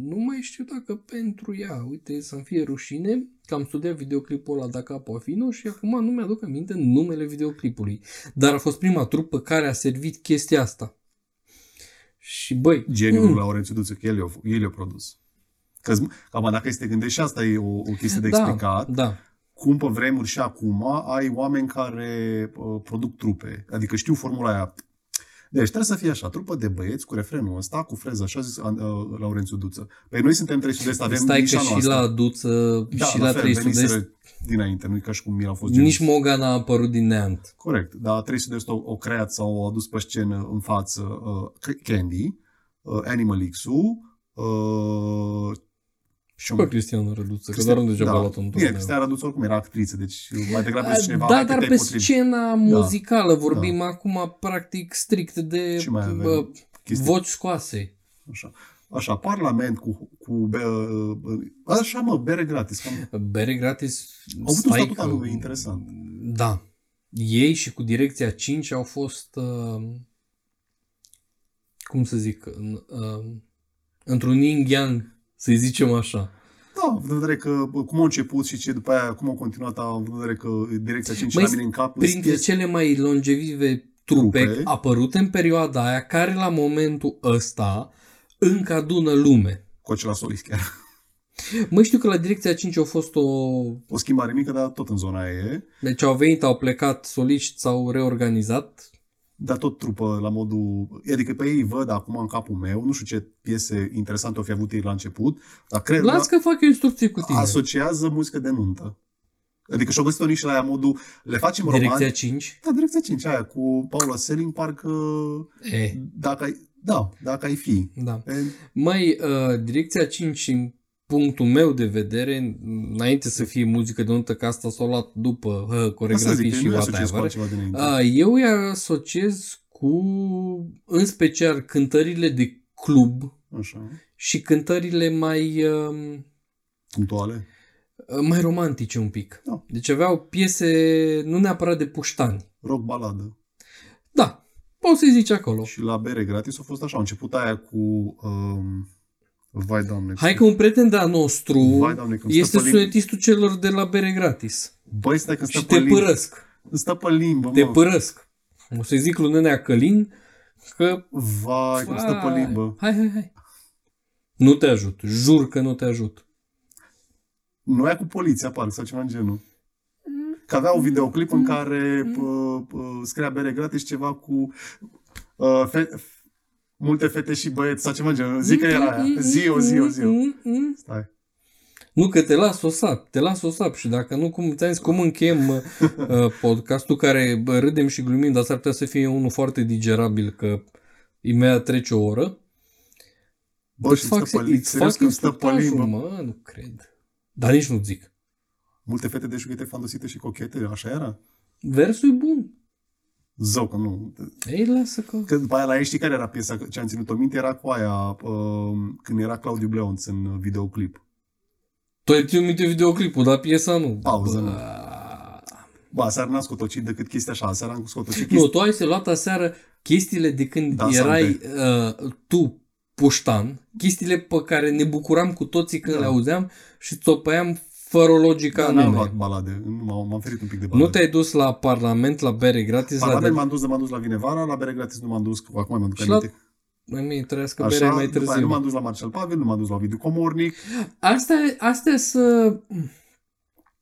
Nu mai știu dacă pentru ea, uite, să-mi fie rușine că am studiat videoclipul ăla dacă Apofino și acum nu mi-aduc aminte numele videoclipului. Dar a fost prima trupă care a servit chestia asta. Și băi, Geniul mm, mm. Laurențiu Duță, că el i-a, el i-a produs. Că, cam dacă este gândești și asta e o, o chestie de da, explicat, da. cum pe vremuri și acum ai oameni care uh, produc trupe. Adică știu formula aia. Deci trebuie să fie așa, trupă de băieți cu refrenul ăsta, cu freza așa, zis uh, Laurențiu Duță. Păi noi suntem 300 de avem Stai că nișa și noastră. la Duță da, și la, fel, 300 de veniseră dinainte, nu e ca și cum el a fost genul. nici Moga n-a apărut din neant. Corect, dar 300 de o, o creat sau o adus pe scenă în față uh, Candy, uh, Animal X-ul, uh, Și pe Cristian Răduță, că doar nu degeaba a luat un Bine, turneu. Cristian Răduț oricum era actriță, deci mai degrabă zice cineva, Da, hai că dar te-ai pe potrivit. scena muzicală vorbim acum practic strict de Ce mai avem? bă, Chestii. voci scoase. Așa. Așa, Parlament cu, cu be, uh, așa mă, bere gratis. Cam, Bere gratis. au avut un stai statut că- al lui interesant. Da. Ei și cu direcția 5 au fost uh, cum să zic în, uh, într-un yin-yang, să-i zicem așa. Da, având în vedere că bă, cum a început și ce după aia, cum a continuat, având în vedere că direcția 5 Măi, la mine în cap, Printre sunt cele mai longevive trupe, Trupe. apărute în perioada aia, care la momentul ăsta încă adună lume. cu acela solist chiar. Mă știu că la direcția 5 a fost o... O schimbare mică, dar tot în zona aia e. Deci au venit, au plecat soliști, s-au reorganizat. Dar tot trupă la modul... Adică pe ei văd acum în capul meu, nu știu ce piese interesante au fi avut ei la început, dar cred Las că fac eu instrucții cu tine. asociază muzică de nuntă. Adică și-au găsit o nișă la aia modul, le facem Direcția roman. 5? Da, direcția 5 aia cu Paula Selling, parcă Eh, dacă ai, da, dacă ai fi. da. E, Mai, uh, direcția 5, în punctul meu de vedere, înainte să fie muzică de nuntă, că asta s-a luat după uh, asta coregrafii zic, și nu îi asociez cu whatever, altceva dinainte. uh, eu îi asociez cu, în special, cântările de club Așa, și cântările mai... Uh, punctuale. mai romantice un pic. Da. Deci aveau piese nu neapărat de puștani. Rock baladă. Da, poți să-i zici acolo. Și la bere gratis a fost așa, a început aia cu... Um, vai, doamne. Hai că un prieten de-a nostru Vai, doamne, când este stă pe limb- sunetistul celor de la bere gratis. Băi, stai că stă Și pe te limbă. părăsc. Stă pe limbă, Te mă. părăsc. O să-i zic lui Nenea Călin că... Vai, cum stă pe Vai, limbă. Hai, hai, hai. Nu te ajut. Jur că nu te ajut. Nu e cu poliția, parcă, sau ceva în genul. Că avea un videoclip în care pă, pă, scria bere gratis ceva cu uh, fe, multe fete și băieți sau ceva în genul. Zic că era aia. Zi o zi o zi. Stai. Nu că te las o sap, te las o sap și dacă nu, cum ți-am zis, cum încheiem uh, uh, podcastul care bă, râdem și glumim, dar s-ar putea să fie unul foarte digerabil că imediat trece o oră. Bă, și fac, stă pe, îți serios fac că stă pe instructajul, limbă. mă, nu cred. Dar nici nu zic. Multe fete de șughete fandosite și cochete, așa era? Versul e bun. Zău, că nu. Ei, lasă că... Că după aia la ei știi care era piesa ce am ținut-o minte? Era cu aia uh, când era Claudiu Bleonț în videoclip. Tu ai ținut minte videoclipul, dar piesa nu. Pauză, nu. Bă. Ba, aseară n-am scotocit decât chestia așa, aseară am scotocit Nu, chestia... tu ai să luat aseară chestiile de când Dansante. erai uh, tu puștan, chestiile pe care ne bucuram cu toții când Da. le auzeam și țopăiam fără logica Da, în n-am ele. luat balade, nu, m-am, m-am ferit un pic de balade. Nu te-ai dus la Parlament, la bere gratis, Parlament la de... m-am dus, m-am dus la Vinevara, la bere gratis nu m-am dus, că acum mi-am duc Și la- aminte. Mai mie trăiască Așa, bere mai după aia târziu. nu m-am dus la Marcel Pavel, nu m-am dus la Ovidiu Comornic. Astea, astea să...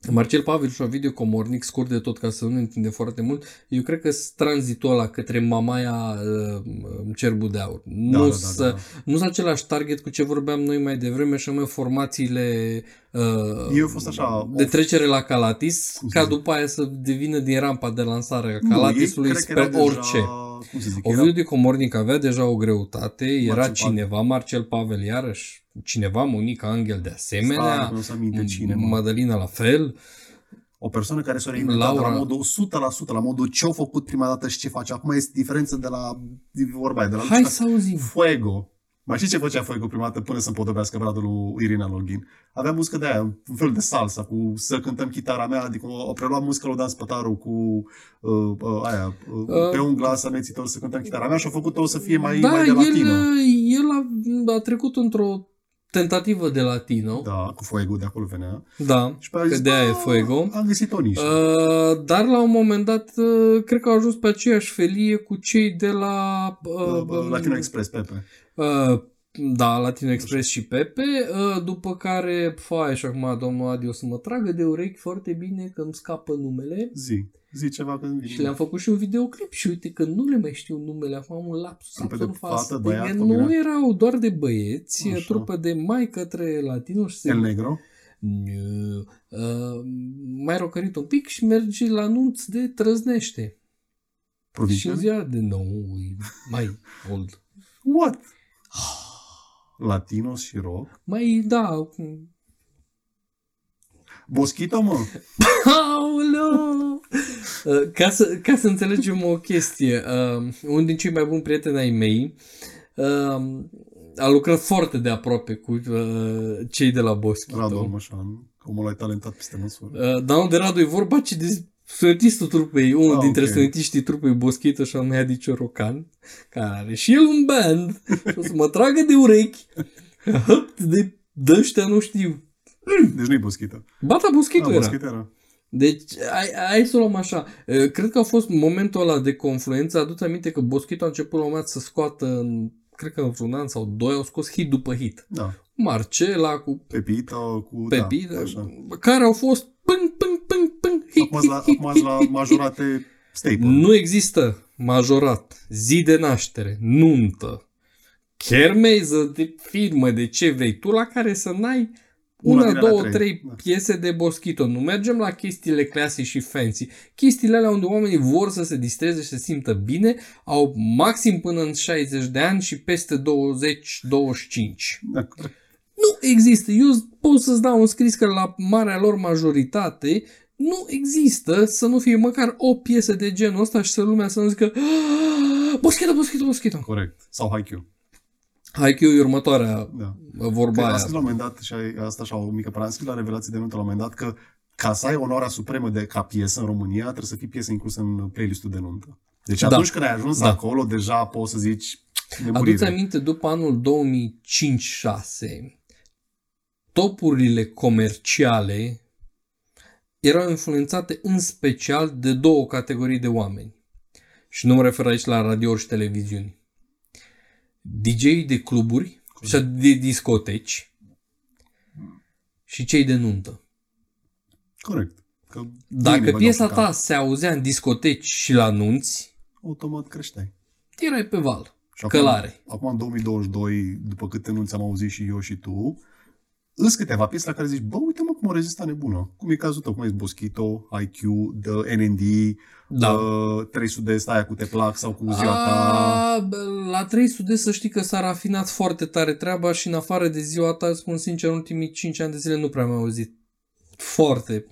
Marcel Pavel și Ovidiu Comornic, scurt de tot ca să nu ne întinde foarte mult, eu cred că sunt tranzitul ăla către mamaia uh, în cerbul de aur. nu, da, da, să, da, da. nu sunt același target cu ce vorbeam noi mai devreme și anume formațiile uh, Eu am fost așa, de of- trecere la Calatis, Cum să ca zic? după aia să devină din rampa de lansare a Nu, Calatisului ei cred că spre erau orice. Deja, cum să zic, era, Ovidiu Comornic avea deja o greutate, era Pavel. cineva, Marcel Pavel iarăși, cineva, Monica Angel de Stare, asemenea, că nu se aminte cine, mă. Madalina la fel, o persoană care s-a reinventat Laura. la modul 100%, la modul ce au făcut prima dată și ce face. Acum este diferență de la, de vorba aia, de la Hai să auzim. Fuego. Mai știi ce făcea Fuego prima dată până să împodobească bradul lui Irina Login? Avea muzică de aia, un fel de salsa, cu să cântăm chitara mea, adică o preluat muzică lui Dan Spătaru cu uh, uh, aia, uh, Uh, pe un glas amețitor să cântăm chitara mea și a făcut-o să fie mai, da, mai de el, latino. el a, a trecut într-o tentativă de latino, Da, cu Fuego, de acolo venea. da, Și pe aia a că zis, de aia e "Bă, Fuego. Am găsit o nișă. Uh, dar la un moment dat, uh, cred că au ajuns pe aceeași felie cu cei de la... Uh, Uh, Latino Express, Pepe. Uh, da, Latino Express și Pepe, uh, după care, fai, și acum domnul Adi o să mă tragă de urechi foarte bine că îmi scapă numele Zi. Zi ceva când și le-am făcut și un videoclip și uite că nu le mai știu numele, acum am un lapsus Trupe de absolut fată, fascinant. băiat, Nu combinat? erau doar de băieți, Așa. trupă de mai către latino și se... El Negro. Nu. Uh, mai rocărit un pic și merge la anunț de trăznește. Și Provincia. în ziua de nou, e mai old. What? Latinos și rock. Mai, da, Boschito, mă. Aoleu! Uh, Ca să, ca să înțelegem o chestie, uh, unul din cei mai buni prieteni ai mei uh, a lucrat foarte de aproape cu uh, cei de la Radu Boschito. Almășan. Omul ăla e talentat peste măsură. Uh, dar nu de Radu e vorba, ci de sunetistul trupei, unul Ah, dintre ok. sunetiștii trupei Boschito și anume Adi Ciorocan, care are și el un band și o să mă tragă de urechi de dăștia nu știu. Deci nu-i Boschito. Bata Boschito Ah, era. Boschito era. Deci, hai, hai să o luăm așa. Uh, Cred că a fost momentul ăla de confluență. Adu-ți aminte că Boschito a început la un moment dat să scoată, în, cred că în vreun an sau doi, au scos hit după hit. Da. Marcela cu Pepita cu... Pepita, Da, așa. care au fost pâng, pâng, pâng, pâng, hit, Acum ați hit, la, hit, acum ați hit, la hit, hit. majorate staple. Nu există majorat, zi de naștere, nuntă, chermeză de firmă, de ce vrei tu, la care să n-ai Una una, din alea două, trei. trei Da. piese de Boschito. Nu mergem la chestiile clasice și fancy. Chestiile alea unde oamenii vor să se distreze și să se simtă bine, au maxim până în 60 de ani și peste 20-25. Da, corect. Nu există. Eu pot să-ți dau un scris că la marea lor majoritate nu există să nu fie măcar o piesă de genul ăsta și să lumea să nu zică "Ah, Boschito, Boschito, Boschito. corect. Sau Haikyuu. Haikyuu e următoarea Da. vorba Că aia. a scris la un moment dat, și ai- asta așa o mică paranteză, la revelație de nuntă la un moment dat, că ca să ai onoarea supremă de ca piesă în România, trebuie să fie piesă inclusă în playlistul de nuntă. Deci Da. atunci când ai ajuns Da. acolo, deja poți să zici Aduți nemurire. aminte, după anul 2005-6, topurile comerciale erau influențate în special de două categorii de oameni. Și nu mă refer aici la radio și televiziuni. DJ de cluburi și de discoteci și cei de nuntă. Corect. Că Dacă bine piesa băgau pe ta se auzea în discoteci și la nunți, cap, Automat creșteai. erai pe val. Și acum, Călare. Acum, în 2022, după câte nu ți-am auzit și eu și tu, îs câteva piese la care zici, bă, uite mă cum o rezista nebună. Cum e cazul tău, cum e Boschito, IQ, The NND, Da. uh, 3 sud-est, aia cu Te plac sau cu ziua ta. A, bă, la 300 să știi că s-a rafinat foarte tare treaba și în afară de ziua ta, spun sincer, în ultimii 5 ani de zile nu prea am auzit. Foarte.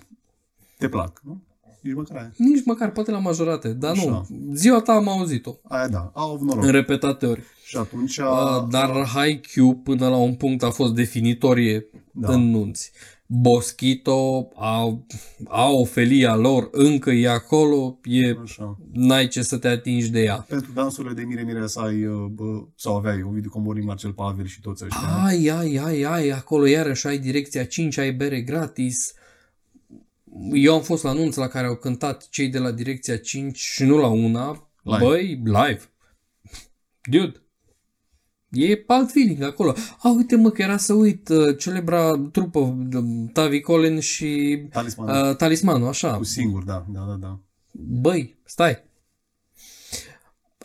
Te plac, nu? Nici măcar aia. Nici măcar poate la majorate, dar Așa. nu. Ziua ta am auzit-o. Aia da, au avut noroc. În repetate ori. Și atunci... A, dar Haikyuu până la un punct a fost definitorie Da. în nunți. Boschito, au, au felia lor, încă e acolo, e, Așa. n-ai ce să te atingi de ea. Pentru dansurile de Mire Mire să ai, uh, bă, sau aveai Ovidiu Comorin, Marcel Pavel și toți ăștia. Ai, ai, ai, ai, acolo iarăși ai direcția 5, ai bere gratis. Eu am fost la anunț la care au cântat cei de la direcția 5 și nu la una. Live. Băi, live. Dude. E alt feeling acolo. A, uite mă, că era să uit uh, celebra trupă uh, Tavi Colin și Talisman. uh, Talismanul, așa. Cu singur, da, da, da, da. Băi, stai.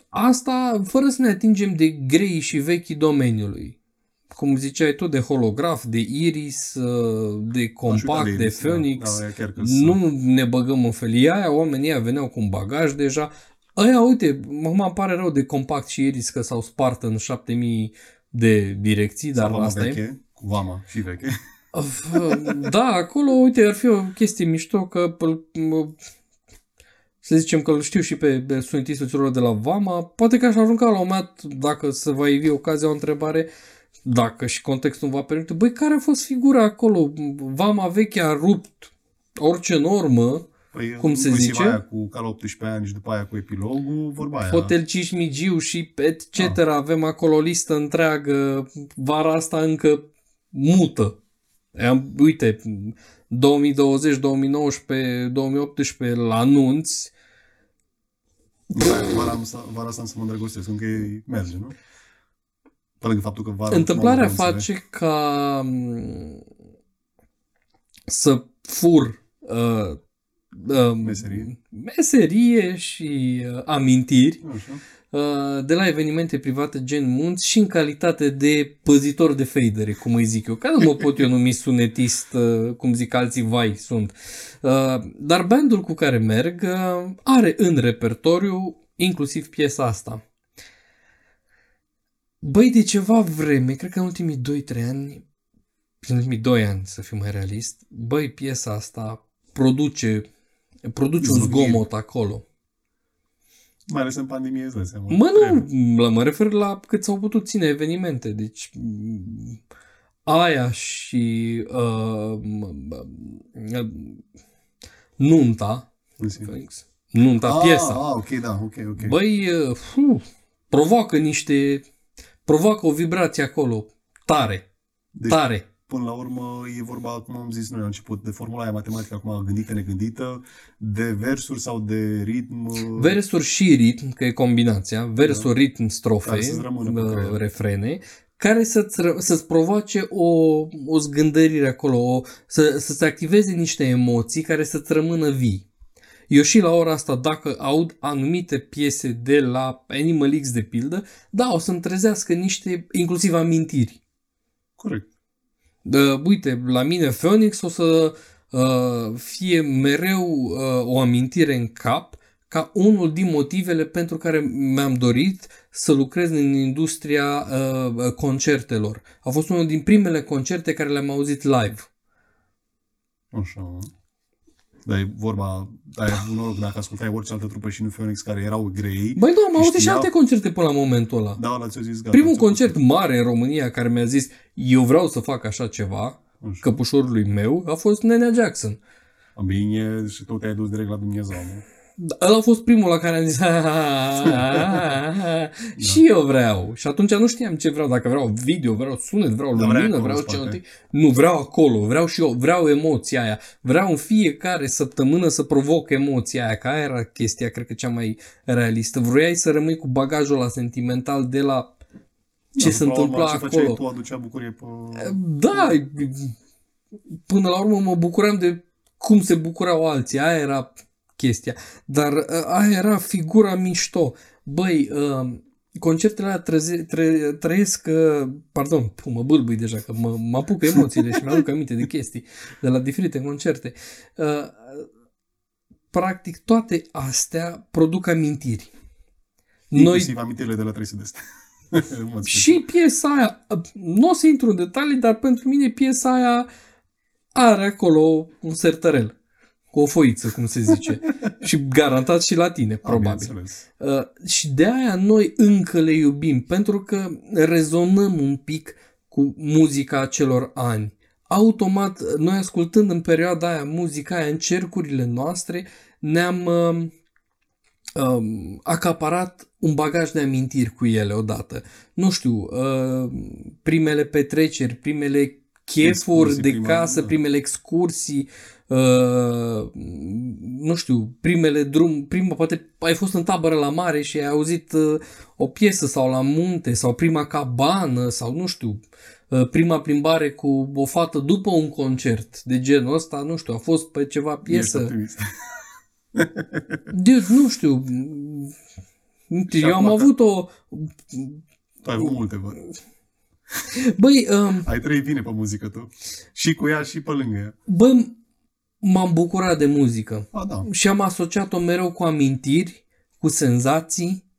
Asta fără să ne atingem de grei și vechi domeniului. Cum ziceai tu, de holograf, de iris, uh, de Aș compact, uita de Iris, Phoenix. Da, da, chiar că Nu ne băgăm în felia aia, oamenii ăia veneau cu un bagaj deja. Aia, uite, acum îmi pare rău de compact și iris că s-au spart în 7000 de direcții, dar Vama asta e. veche, Cu vama și veche. Da, acolo, uite, ar fi o chestie mișto că îl- m- să zicem că îl știu și pe, pe sunetistul celor de la Vama, poate că aș arunca la un moment dat, dacă se va ivi ocazia, o întrebare, dacă și contextul îmi va permite, băi, care a fost figura acolo? Vama veche a rupt orice normă, Păi, Cum se inclusiv zice? Aia cu Cal 18 ani și după aia cu epilogul, vorba aia. Hotel Cismigiu și etc. Avem acolo o listă întreagă, vara asta încă mută. Am, uite, 2020, 2019, 2018 la anunți, Da, Vara, asta- vara asta am să mă îndrăgostesc, încă e- merge, nu? Pe lângă faptul că vara... Întâmplarea m-am văzut face ca m, să fur uh, uh, Meserie. meserie și uh, amintiri Așa. uh, de la evenimente private gen munți și în calitate de păzitor de feidere, cum îi zic eu. Că nu mă pot eu numi sunetist, uh, cum zic alții, vai, sunt. Uh, Dar bandul cu care merg uh, are în repertoriu inclusiv piesa asta. Băi, de ceva vreme, cred că în ultimii 2-3 ani, în ultimii 2 ani, să fiu mai realist, băi, piesa asta produce, produce un Zvoniri. zgomot acolo. Mai ales în pandemie, îți dai seama. Mă, Trebuie. nu, la, mă refer la cât s-au putut ține evenimente. Deci, m, aia și uh, m- m- nunta, În sine. Felix, nunta, Ah, piesa. Ah, ok, da, ok, ok. Băi, uh, fu, provoacă niște, provoacă o vibrație acolo, tare, Deci, tare. Până la urmă, e vorba, cum am zis noi la început, de formula aia matematică acum gândită, negândită, de versuri sau de ritm. Versuri și ritm, că e combinația, versuri, ritm, Care strofe, să-ți rămână pe uh, creier. refrene, care să-ți, ră- să-ți provoace o, o zgândărire acolo, o, să, să-ți activeze niște emoții care să-ți rămână vii. Eu și la ora asta, dacă aud anumite piese de la Animal X de pildă, da, o să-mi trezească niște, inclusiv amintiri. Corect. Uh, uite, la mine Phoenix o să uh, fie mereu uh, o amintire în cap ca unul din motivele pentru care mi-am dorit să lucrez în industria uh, concertelor. A fost unul din primele concerte care le-am auzit live. Așa. Dar e vorba, ai avut noroc dacă ascultai orice altă trupă și nu Phoenix care erau grei. Băi, nu, am auzit și știau- alte concerte până la momentul ăla. Da, ăla ți-a zis gata. Primul ți-a concert mare în România care mi-a zis eu vreau să fac așa ceva, Așa. căpușorului meu, a fost Nenea Jackson. făcut. Bine, și tot te-ai dus direct la Dumnezeu, nu? Da, Ăla a fost primul la care am zis "Ha, ha, ha, ha, și eu vreau. Și atunci nu știam ce vreau, dacă vreau video, vreau sunet, vreau Dar vrei lumină, acolo vreau în ce spate. Nu, vreau acolo, vreau și eu, vreau emoția aia. Vreau în fiecare săptămână să provoc emoția aia, că aia era chestia, cred că cea mai realistă. Vroiai să rămâi cu bagajul ăla sentimental de la ce Da, se până la urmă, întâmpla ce făceai acolo. tu aducea bucurie pe... Da, până la urmă mă bucuram de cum se bucurau alții, aia era chestia. Dar uh, aia era figura mișto. Băi, uh, concertele alea treze, tre, trăiesc, uh, pardon, pu, mă bâlbâi deja, că mă, mă apuc emoțiile și mi-aduc aminte de chestii de la diferite concerte. Uh, practic toate astea produc amintiri. Noi Inclusiv amintirile de la 300 de stea. În mod special. și piesa aia, nu o să intru în detalii, dar pentru mine piesa aia are acolo un sertărel cu o foiță, cum se zice. și garantat și la tine, Am probabil. bineînțeles. Uh, și de aia noi încă le iubim, pentru că rezonăm un pic cu muzica acelor ani. automat, noi ascultând în perioada aia muzica aia în cercurile noastre, ne-am uh, um, acaparat un bagaj de amintiri cu ele odată. Nu știu, uh, primele petreceri, primele chefuri Excursii, de prima- casă, da. primele excursii, uh, nu știu, primele drum, prima, poate ai fost în tabără la mare și ai auzit uh, o piesă sau la munte sau prima cabană sau nu știu, uh, prima plimbare cu o fată după un concert de genul ăsta, nu știu, a fost pe ceva Ești piesă. optimist. Dude, nu știu. Eu am acum- avut o... Tu ai avut multe, văd. Băi, um, Ai trăit bine pe muzică tu. Și cu ea și pe lângă ea. băi, m-am bucurat de muzică A, da. și am asociat-o mereu cu amintiri, cu senzații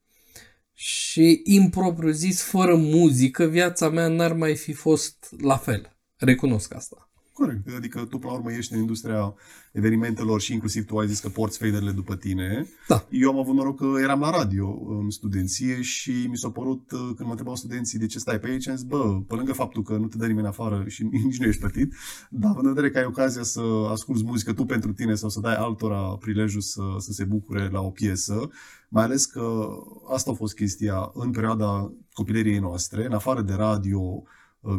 și impropriu zis, fără muzică, viața mea n-ar mai fi fost la fel. Recunosc asta. Corect. Adică tu, până la urmă, ești în industria evenimentelor și inclusiv tu ai zis că porți faderele după tine. Da. Eu am avut noroc că eram la radio în studenție și mi s-a părut, uh, când mă întrebau studenții de ce stai pe aici, am zis, bă, pe lângă faptul că nu te dă nimeni afară și nici nu ești plătit, dar având în vedere că ai ocazia să asculti muzică tu pentru tine sau să dai altora prilejul să, să se bucure la o piesă, mai ales că asta a fost chestia în perioada copilăriei noastre, în afară de radio uh,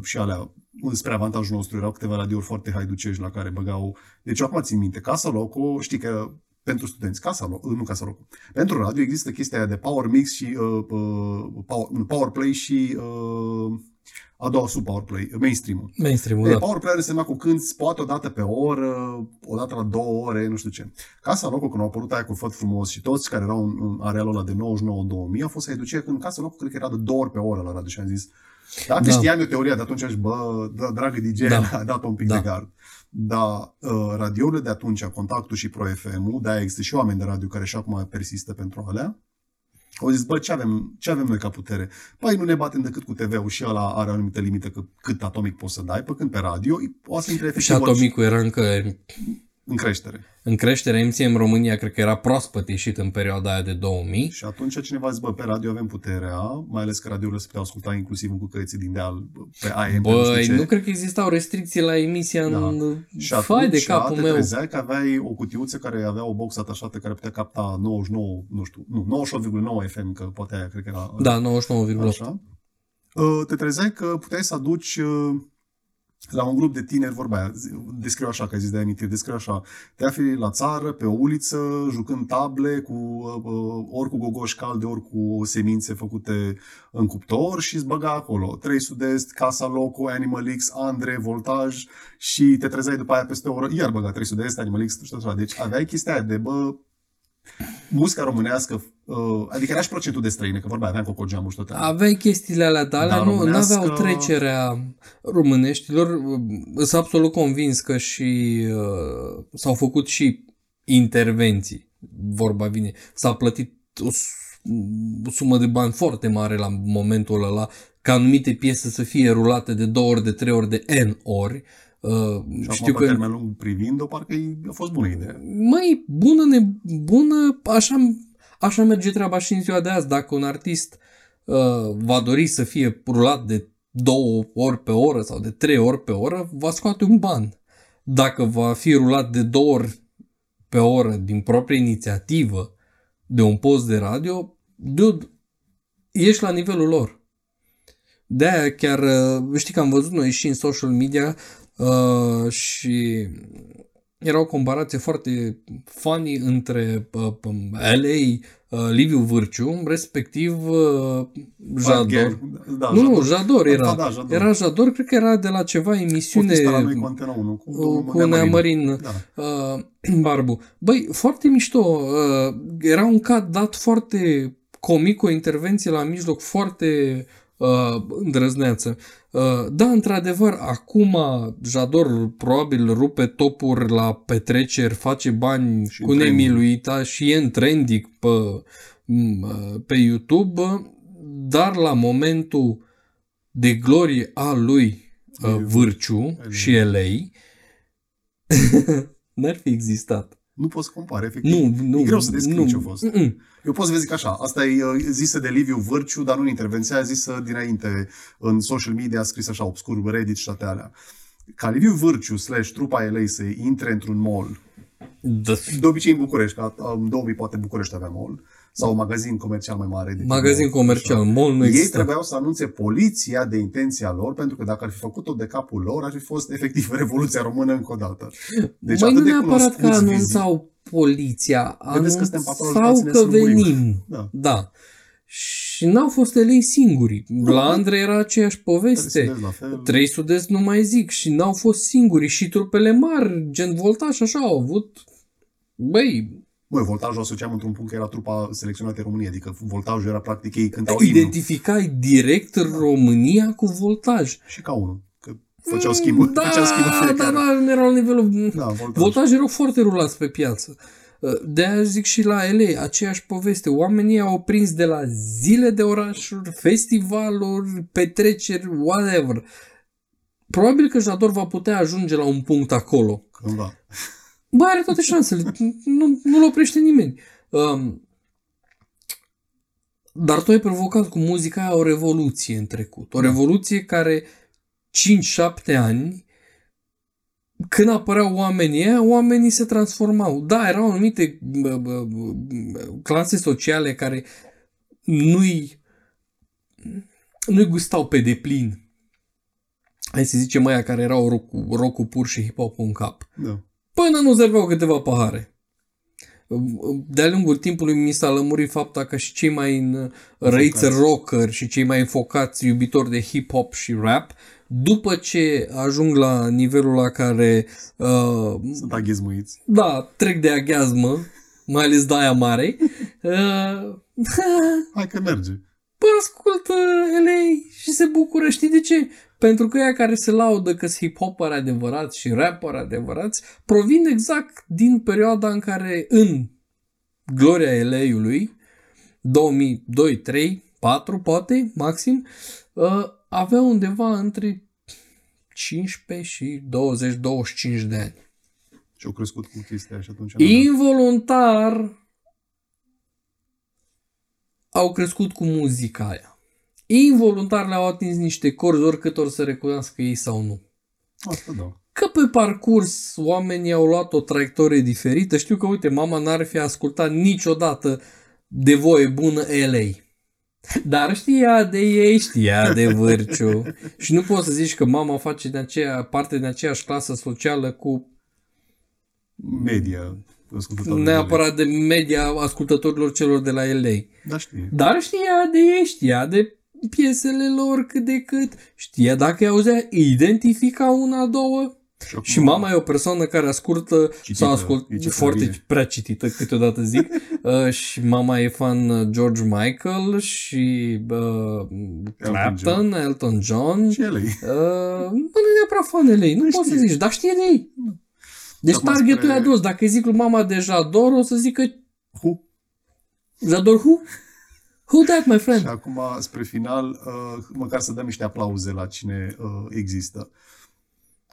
și alea spre avantajul nostru, erau câteva radiouri foarte haiducești la care băgau... Deci eu acum țin minte, Casa Loco, știi că pentru studenți, Casa Loco, nu Casa Loco. Pentru radio există chestia aia de power mix și uh, uh, power, nu, power play și uh, a doua sub power play, mainstream-ul. Mainstream-ul, E, da. power play însemna cu cânti poate o dată pe oră, o dată la două ore, nu știu ce. Casa Loco, când au apărut aia cu Făt Frumos și toți care erau în, în arealul ăla de 99-2000, a fost să duce când Casa Loco cred că era de două ori pe oră la radio și am zis, dacă Da. da. știam eu teoria de atunci, aș, bă, da, dragă DJ, Da. da. a dat un pic Da. da. de gard. Dar uh, radiourile de atunci, Contactul și Pro FM-ul, de-aia există și oameni de radio care și acum persistă pentru alea, au zis, bă, ce avem, ce avem noi ca putere? Păi nu ne batem decât cu TV-ul și ăla are o anumită limită că cât atomic poți să dai, pe când pe radio o să intre Și efectiv Atomicul era încă în creștere. în creștere. MCM România cred că era proaspăt ieșit în perioada aia de 2000. Și atunci cineva zice, bă, pe radio avem puterea, mai ales că radiourile se puteau asculta inclusiv în cucăieții din deal, pe AM, pe nu știu Băi, ce. nu cred că existau restricții la emisia Da. în... Și atunci Fai de capul te meu. trezeai că aveai o cutiuță care avea o box atașată care putea capta 99, nu știu, nu, 98,9 FM, că poate aia cred că era Da, 99,8. așa. Uh, Te trezeai că puteai să aduci uh, la un grup de tineri, vorba aia, zi- descriu așa, că ai zis de amintiri, descriu așa, te afli la țară, pe o uliță, jucând table, cu, uh, uh, ori cu gogoși calde, ori cu semințe făcute în cuptor și îți băga acolo. 3 Sud-Est, Casa Loco, Animal X, Andre, Voltaj și te trezeai după aia peste o oră, iar băga 3 Sud-Est, Animal X, și tot așa. Deci aveai chestia aia de, bă, muzica românească, uh, adică era și procentul de străine, că vorba aveam cocogeamul și tot aia. Aveai chestiile alea, dar alea Dar nu românească- aveau trecerea româneștilor. Sunt absolut convins că și uh, s-au făcut și intervenții, vorba vine. S-a plătit o, s- o sumă de bani foarte mare la momentul ăla ca anumite piese să fie rulate de două ori, de trei ori, de N ori. Uh, Și știu acum, pe că termen lung privind-o, parcă e- a fost bună idee. Măi, bună, ne, bună, așa, așa merge treaba și în ziua de azi. Dacă un artist uh, va dori să fie rulat de două ori pe oră sau de trei ori pe oră, va scoate un ban. Dacă va fi rulat de două ori pe oră din proprie inițiativă de un post de radio, dude, ești la nivelul lor. De-aia chiar, uh, știi că am văzut noi și în social media uh, și era o comparație foarte funny între uh, um, LA, uh, Liviu Vârciu, respectiv uh, Jador. Da, nu, nu, Jador Da, era. da, Jador. Era Jador, cred că era de la ceva emisiune Fost la noi cu Antena 1, cu, domnul cu Neamărin Da. uh, Barbu. Băi, foarte mișto. Uh, era un cat dat foarte comic, o intervenție la mijloc foarte uh, îndrăzneață. Uh, da, într-adevăr, acum Jador probabil rupe topuri la petreceri, face bani Și cu în trending. nemiluita și e în trending pe, m, uh, pe YouTube, dar la momentul de glorie a lui uh, Liviu Vârciu și LA, n-ar fi existat. Nu poți compare, efectiv. Nu, nu. e greu să descrii nu. ce a fost. Mm-mm. Eu pot să vă zic așa, asta e uh, zisă de Liviu Vârciu, dar nu în intervenția, aia zisă dinainte în social media, scris așa, obscur, Reddit și toate alea. ca Liviu Vârciu slash trupa elei să intre într-un mall, Da. de obicei în București, că în 2000 poate București avea mall, sau un magazin comercial mai mare. de tip Magazin mall, comercial, așa. mall nu Ei există. trebuiau să anunțe poliția de intenția lor, pentru că dacă ar fi făcut-o de capul lor, ar fi fost efectiv Revoluția Română încă o dată. Deci Măi, atât nu de neapărat că cunoscuți anunțau poliția, Vedeți că suntem patroni, anunțau dați-ne că să murim. venim. Da. da. Și n-au fost elei singuri. La Andrei era aceeași poveste. Sud-Est la fel. Trei sud nu mai zic și n-au fost singuri și trupele mari, gen Voltaș, așa au avut. Băi, Băi, voltajul asociam într-un punct că era trupa selecționată în România, adică voltajul era practic ei cântau imnul. identificai direct România cu Voltaj. Și ca unul, că făceau schimbul, Da, făceau schimbul da, fiecare. da, nu erau la nivelul... Da, voltaj. Voltaj erau foarte rulați pe piață. De aia zic și la ele, aceeași poveste. Oamenii au prins de la zile de orașuri, festivaluri, petreceri, whatever. Probabil că Jador va putea ajunge la un punct acolo. Cândva. Bă, are toate șansele. Nu, nu-l oprește nimeni. Um, dar tu ai provocat cu muzica aia o revoluție în trecut. O revoluție care 5-7 ani când apăreau oamenii ăia, oamenii se transformau. Da, erau anumite bă, bă, bă, clase sociale care nu-i nu-i gustau pe deplin. Hai să zicem aia care erau rock, rock pur și hip-hop în cap Da. Până nu serveau câteva pahare. De-a lungul timpului mi s-a lămurit fapta că și cei mai în- răiți rocker și cei mai înfocați iubitori de hip-hop și rap, după ce ajung la nivelul la care uh, Sunt aghezmuiți. da, trec de aghiazmă, mai ales de aia mare, uh, Hai că merge. Bă, ascultă LA și se bucură. Știi de ce? Pentru că ea care se laudă că sunt hip-hoperi adevărați și rapperi adevărați provin exact din perioada în care în gloria LA-ului 2002, 3, 4 poate, maxim, uh, avea undeva între 15 și 20-25 de ani. Și au crescut cu chestia și atunci... Involuntar au crescut cu muzica aia. Involuntar le-au atins niște corzi, oricât or să recunoască ei sau nu. Asta da. Că pe parcurs oamenii au luat o traiectorie diferită. Știu că, uite, mama n-ar fi ascultat niciodată de voie bună LA. Dar știa de ei, știa de vârciu. Și nu poți să zici că mama face din aceea, parte din aceeași clasă socială cu Media. ascultătorii de neapărat de media ascultătorilor celor de la LA. lei. Da, știi. Dar știa de ei, știa de piesele lor cât de cât, știa dacă îi auzea, identifica una, două. acum- Și mama e o persoană care ascultă Citită, sau ascult e ce foarte trebuie. prea citită, câteodată zic. uh, și mama e fan uh, George Michael și uh, Clapton, Elton John. Și ele. Uh, nu e neapărat fan de ei, nu poți să zici, dar știe de ei. Deci Acum targetul spre- e adus. Dacă îi zic lui mama de Jador, o să zică Hu. Jador who? Who that, my friend? Și acum, spre final, uh, măcar să dăm niște aplauze la cine uh, există.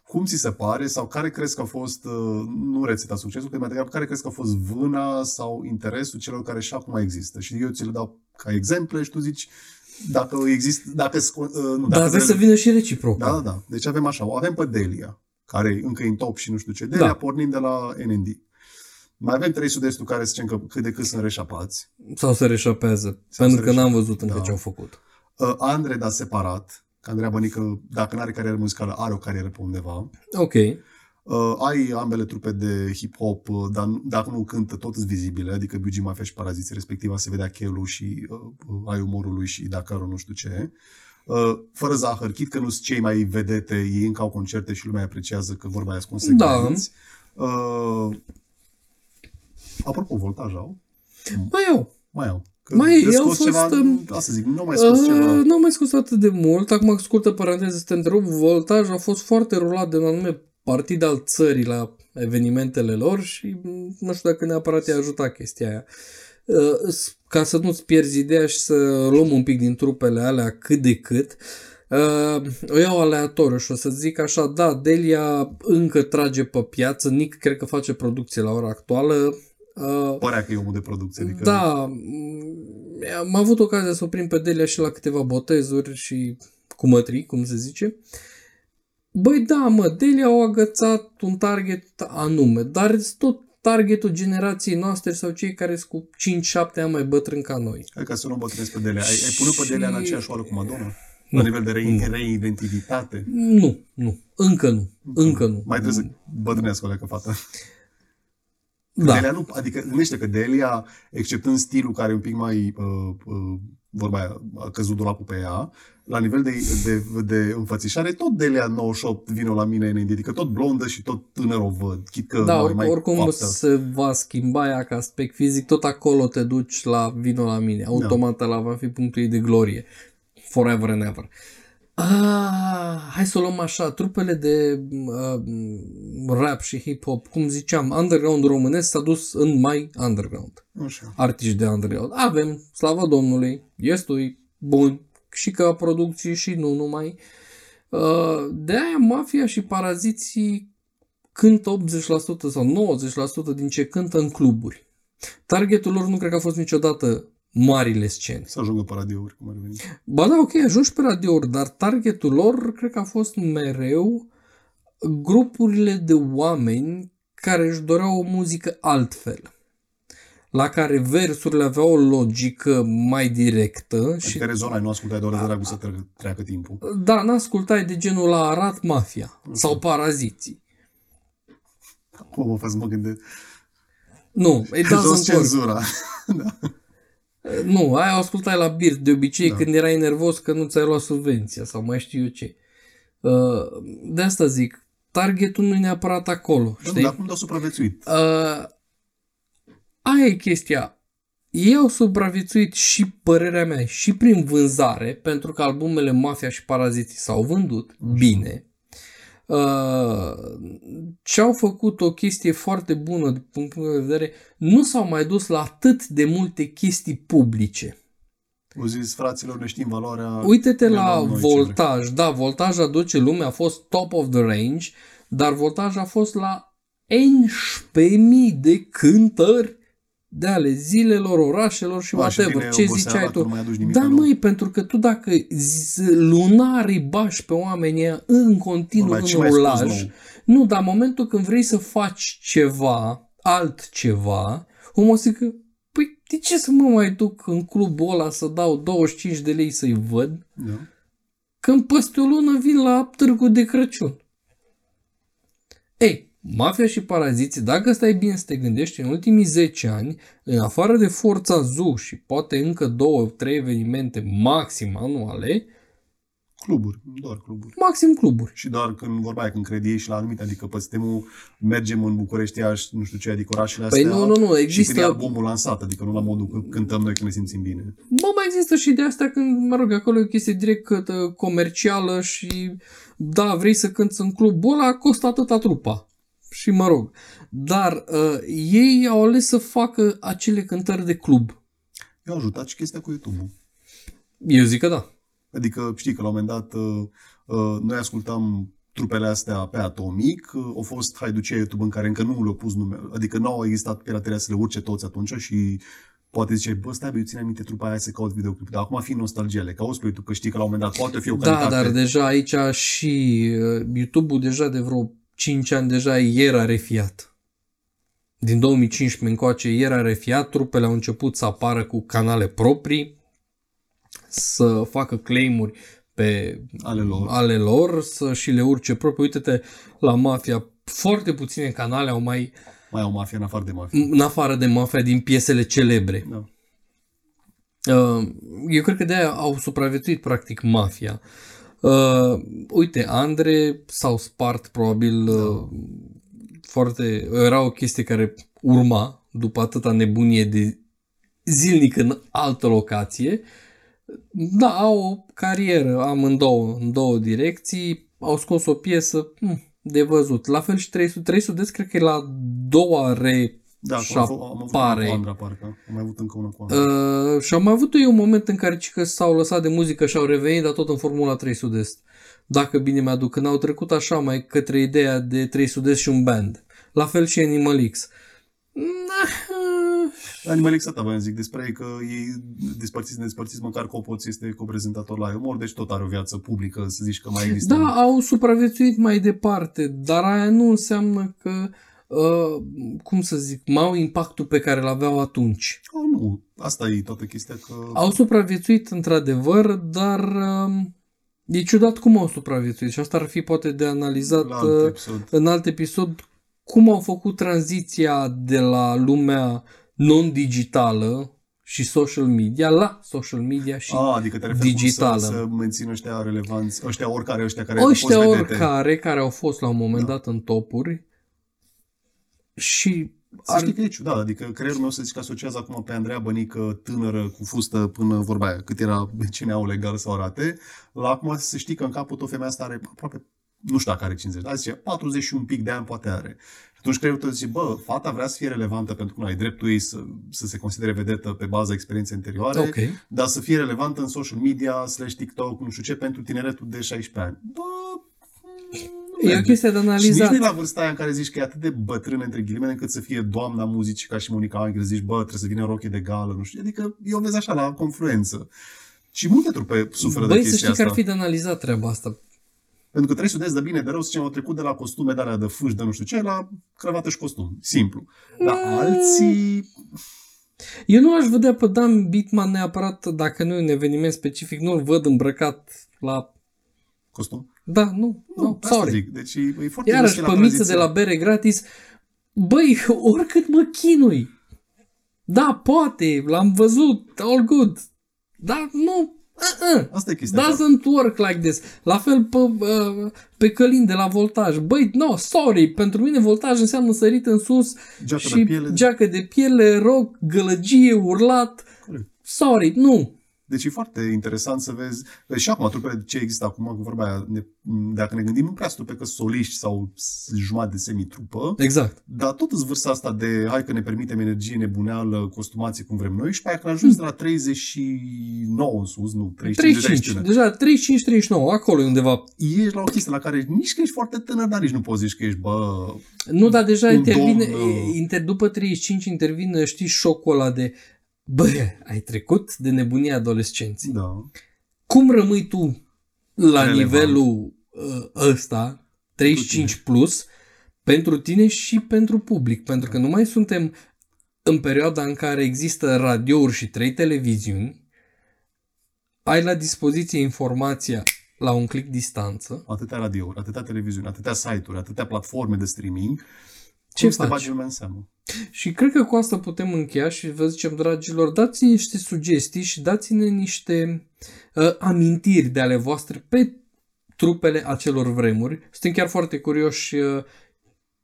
Cum ți se pare sau care crezi că a fost, uh, nu rețeta succesului, că mai degrabă, care crezi că a fost vâna sau interesul celor care și acum există? Și eu ți le dau ca exemple și tu zici dacă există, dacă, sco- uh, nu, Dar dacă trebuie să vină și reciproc. Da, da, da. Deci avem așa, o avem pe Delia, care e încă în top și nu știu ce. Delia, Da. da. pornind de la NND. Mai avem trei sud-estul care zicem că cât de cât sunt reșapați. Sau se reșapează. Sau pentru se că n-am reșapează, văzut încă da. ce au făcut. Uh, Andre, dar separat, că Andreea Bănică, dacă nu are carieră muzicală, are o carieră pe undeva. Ok. Uh, ai ambele trupe de hip-hop, uh, dar nu- dacă nu cântă, tot sunt vizibile, adică BG Mafia și Paraziții, respectiv se vedea chelul și uh, uh, ai umorul lui și Dakarul nu știu ce. Uh, fără zahăr, chit că nu sunt cei mai vedete, ei încă au concerte și lumea apreciază că vorba aia sunt consecvenți. Uh, apropo, voltaj au? Mai eu. Mai au. Că Mai de au scos fost, ceva, um, asta să zic, nu au mai scos Uh, ceva. nu am mai scos atât de mult. Acum, scurtă paranteză, să te întrerup. Voltaj a fost foarte rulat de un anume partid al țării la evenimentele lor și m, nu știu dacă neapărat i-a ajutat chestia aia. Uh, s- ca să nu-ți pierzi ideea și să luăm un pic din trupele alea cât de cât, uh, o iau aleatoriu și o să zic așa, da, Delia încă trage pe piață, Nick cred că face producție la ora actuală, uh, Părea că e omul de producție. Adică da, m- am avut ocazia să o prind pe Delia și la câteva botezuri și cu mătrii, cum se zice. Băi, da, mă, Delia au agățat un target anume, dar sunt tot targetul generației noastre sau cei care sunt cu 5-7 ani mai bătrâni ca noi. Hai ca să nu bătrânesc pe Delia. Ai, ai pune pe Delia în aceeași oală cu Madonna? Nu. La nivel de re- reidentitate? Nu, nu, încă nu, încă nu. Mai trebuie să bătrânească o leacă fată. Da, Delia nu, adică gândește că Delia, exceptând stilul care e un pic mai, uh, uh, vorba aia, a căzut dulapul pe ea, la nivel de, de, de înfățișare, tot Delia 98 vine la mine în adică tot blondă și tot tânăr o văd, chit că da mai, or, mai oricum coaptă. se va schimba ea ca aspect fizic, tot acolo te duci la vino la mine. Automat la va fi punctul ei de glorie. Forever and ever. Ah, hai să o luăm așa, trupele de uh, rap și hip-hop, cum ziceam, underground românesc s-a dus în mai underground. Așa. Artiști de underground. Avem, slavă Domnului, estui bun și ca producții și nu numai. Uh, de aia mafia și paraziții cântă 80% sau 90% din ce cântă în cluburi. Targetul lor nu cred că a fost niciodată marile scene. Să ajungă pe radiouri, cum ar veni. Ba da, ok, ajungi pe radiouri, dar targetul lor cred că a fost mereu grupurile de oameni care își doreau o muzică altfel la care versurile aveau o logică mai directă și Adică rezona nu ascultai doar de dragul să treacă, treacă timpul. da, n-ascultai de genul la Arat Mafia sau Paraziții. Cum mă fac să mă gândesc? Nu, it Jos doesn't work. cenzura. Nu, aia o ascultai la bir de obicei Da. când erai nervos că nu ți-ai luat subvenția sau mai știu eu ce. Uh, De asta zic, targetul nu e neapărat acolo, Da, știi? Dar cum de-au supraviețuit? Uh, aia e chestia. Ei au supraviețuit și părerea mea și prin vânzare, pentru că albumele Mafia și Paraziții s-au vândut bine. Uh, ce au făcut o chestie foarte bună din punctul meu de vedere, nu s-au mai dus la atât de multe chestii publice. Au zis, fraților, ne știm valoarea. Uite-te ne la luăm noi ce voltaj. Da, voltaj aduce lumea, a fost top of the range, dar voltaj a fost la 11.000 de cântări de ale zilelor, orașelor și vrei. A, și whatever. vine Ce oboseala ziceai că tu? Nu mai aduci nimic Da, nou. măi, pentru că tu dacă z- lunar îi bași pe oamenii ăia în continuu Vorba, în ce mai scos rulaj, nou? nu, dar în momentul când vrei să faci ceva, altceva, omul o să zică, păi de ce să mă mai duc în clubul ăla să dau 25 de lei să-i văd, Da. când peste o lună vin la târgul de Crăciun? Ei, Mafia și Paraziții, dacă stai bine să te gândești, în ultimii 10 ani, în afară de Forța Zoo și poate încă două, trei evenimente maxim anuale, Cluburi, doar cluburi. maxim cluburi. Și doar când vorba aia, când credi ei și la anumite, adică pe sistemul mergem în București, Iași, nu știu ce, adică orașele Păi astea. nu, nu, nu, Și există- când e albumul lansat, adică nu la modul că cântăm noi când ne simțim bine. Bă, mai există și de asta când, mă rog, acolo e o chestie direct uh, comercială și da, vrei să cânti în clubul ăla, costă atâta trupa. Și mă rog. Dar uh, ei au ales să facă acele cântări de club. Eu ajutat și chestia cu YouTube-ul. Eu zic că da. Adică știi că la un moment dat uh, uh, noi ascultam trupele astea pe Atomic, uh, au fost haiducei YouTube în care încă nu le-au pus nume, adică nu au existat pirateria să le urce toți atunci și poate zice, bă, stai, bă, eu țin aminte trupa aia să caut videoclip, dar acum fi nostalgia, le cauți pe YouTube, că știi că la un moment dat poate fi o Da, calitate. dar deja aici și uh, YouTube-ul deja de vreo 5 ani deja era refiat. Din 2015 încoace era refiat, trupele au început să apară cu canale proprii, să facă claimuri pe ale lor. ale lor, să și le urce propriu. Uite-te la Mafia, foarte puține canale au mai, Mai au mafia în afară de mafia. în afară de Mafia, din piesele celebre. Da. Uh, eu cred că de-aia au supraviețuit practic mafia. Uh, uite, Andre s-au spart probabil uh, foarte... Era o chestie care urma după atâta nebunie de zilnic în altă locație. Da, au o carieră amândouă, în două direcții. Au scos o piesă hm, de văzut. La fel și 300. 300 cred că e la doua re Da, și am, avut, am avut una apare. cu Andra, parcă. Am mai avut încă una cu Andra. Uh, și am mai avut eu un moment în care ci că s-au lăsat de muzică și au revenit, dar tot în Formula 3 Sud-Est. Dacă bine mi-aduc, când au trecut așa mai către ideea de 3 Sud-Est și un band. La fel și Animal X. Na, Animal X voiam zic despre ei că ei despărțiți, despărțiți măcar Copoț este coprezentator la Umor, deci tot are o viață publică, să zici că mai există. Da, au supraviețuit mai departe, dar aia nu înseamnă că Uh, cum să zic, mai au impactul pe care îl aveau atunci. Oh, nu, asta e toată chestia că... Au supraviețuit într-adevăr, dar uh, e ciudat cum au supraviețuit și asta ar fi poate de analizat La alt uh, episod. în alt episod cum au făcut tranziția de la lumea non-digitală și social media la social media și A, adică te referi digitală. Să, să mențină ăștia relevanți, ăștia oricare, ăștia care ăștia au fost vedete. oricare care au fost la un moment Da. dat în topuri și Să știi că e ciudat, adică creierul meu să zic că asociază acum pe Andreea Bănică tânără cu fustă până vorba aia, cât era BCN-ul legal să o arate, la acum să știi că în capul tot femeia asta are aproape, nu știu dacă are 50, dar zice 40 și un pic de ani poate are. Și atunci creierul tău zice, bă, fata vrea să fie relevantă pentru că nu ai dreptul ei să, să se considere vedetă pe baza experienței anterioare, ok. dar să fie relevantă în social media, slash TikTok, nu știu ce, pentru tineretul de 16 ani. Bă, nu E o merge. chestie de Și nici analizat. nu e la vârsta aia în care zici că e atât de bătrână între ghilimele încât să fie doamna muzicii ca și Monica Angel, zici, bă, trebuie să vină în rochie de gală, nu știu. Adică eu vezi așa la confluență. Și multe trupe suferă de Băi, să chestia știi că asta. ar fi de analizat treaba asta. Pentru că trebuie să vezi de bine, de rău, să zicem, au trecut de la costume de alea de fâși, de nu știu ce, la cravată și costum. Simplu. Dar Mm. alții... Eu nu aș vedea pe Dan Bitman neapărat, dacă nu e un eveniment specific, nu-l văd îmbrăcat la... Costum? Da, nu, Nu, nu, asta sorry. zic. Deci e, e foarte Iarăși, vesel la pămiță de tranziție. la bere gratis. Băi, oricât mă chinui. Da, poate, l-am văzut, all good. Dar nu, uh-uh. Asta e chestia. Doesn't work like this. La fel pe, uh, pe călin de la voltaj. Băi, no, sorry, pentru mine voltaj înseamnă sărit în sus Geacă și de piele. geacă de piele, rock, gălăgie, urlat. Corect. Sorry, nu. Deci e foarte interesant să vezi și acum trupele ce există acum, cu vorba aia, ne, dacă ne gândim, nu prea sunt trupe că soliști sau s- jumătate de semitrupă, Exact. dar tot îți vârsta asta de hai că ne permitem energie nebuneală, costumație cum vrem noi și pe aia când ajungi de la 39 în sus, nu, 35, 35, 35 deja 35-39, acolo e undeva. ești la o chestie la care nici că ești foarte tânăr, dar nici nu poți zici că ești, bă, Nu, dar deja Un intervine, domn, uh, inter, după 35 intervine, știi, șocul ăla de bă, ai trecut de nebunia adolescenții. da. Cum rămâi tu la Relevant. nivelul uh, ăsta, 35 plus, pentru tine și pentru public? Pentru că nu mai suntem în perioada în care există radiouri și trei televiziuni, ai la dispoziție informația la un click distanță. Atâtea radiouri, atâtea televiziuni, atâtea site-uri, atâtea platforme de streaming. Ce cum să te faci? bagi lumea în seamă? Și cred că cu asta putem încheia și vă zicem, dragilor, dați niște sugestii și dați-ne niște uh, amintiri de ale voastre pe trupele acelor vremuri. Suntem chiar foarte curioși uh,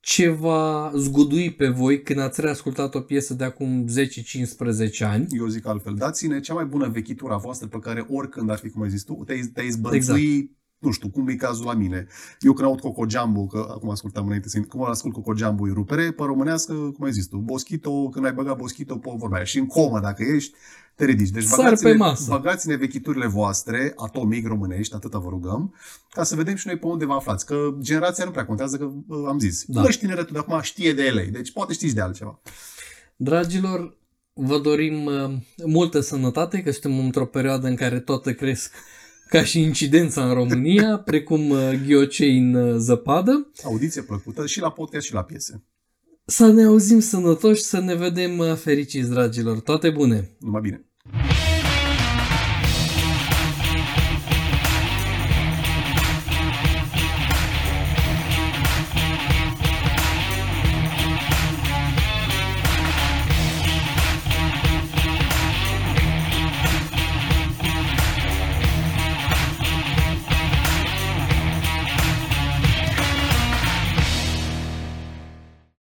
ce va zgudui pe voi când ați reascultat o piesă de acum 10-15 ani. Eu zic altfel, dați-ne cea mai bună vechitură a voastră pe care oricând ar fi, cum ai zis tu, te-ai, te-ai zbănțui, exact. Nu știu, cum e cazul la mine. Eu când aud Coco Jumbo, că acum ascultam înainte, să cum ascult Coco Jumbo e rupere, pe românească, cum ai zis tu, Boschito, când ai băgat Boschito pe vorba aia. Și în comă, dacă ești, te ridici. Deci Sar băgați-ne, pe masă. băgați-ne vechiturile voastre, atomic românești, atâta vă rugăm, ca să vedem și noi pe unde vă aflați. Că generația nu prea contează, că uh, am zis. Da. Da. Bă, tineretul de acum știe de ele, deci poate știți de altceva. Dragilor, vă dorim uh, multă sănătate, că suntem într-o perioadă în care toate cresc ca și incidența în România, precum uh, ghiocei în uh, zăpadă. Audiție plăcută și la podcast și la piese. Să ne auzim sănătoși, să ne vedem uh, fericiți, dragilor. Toate bune! Numai bine.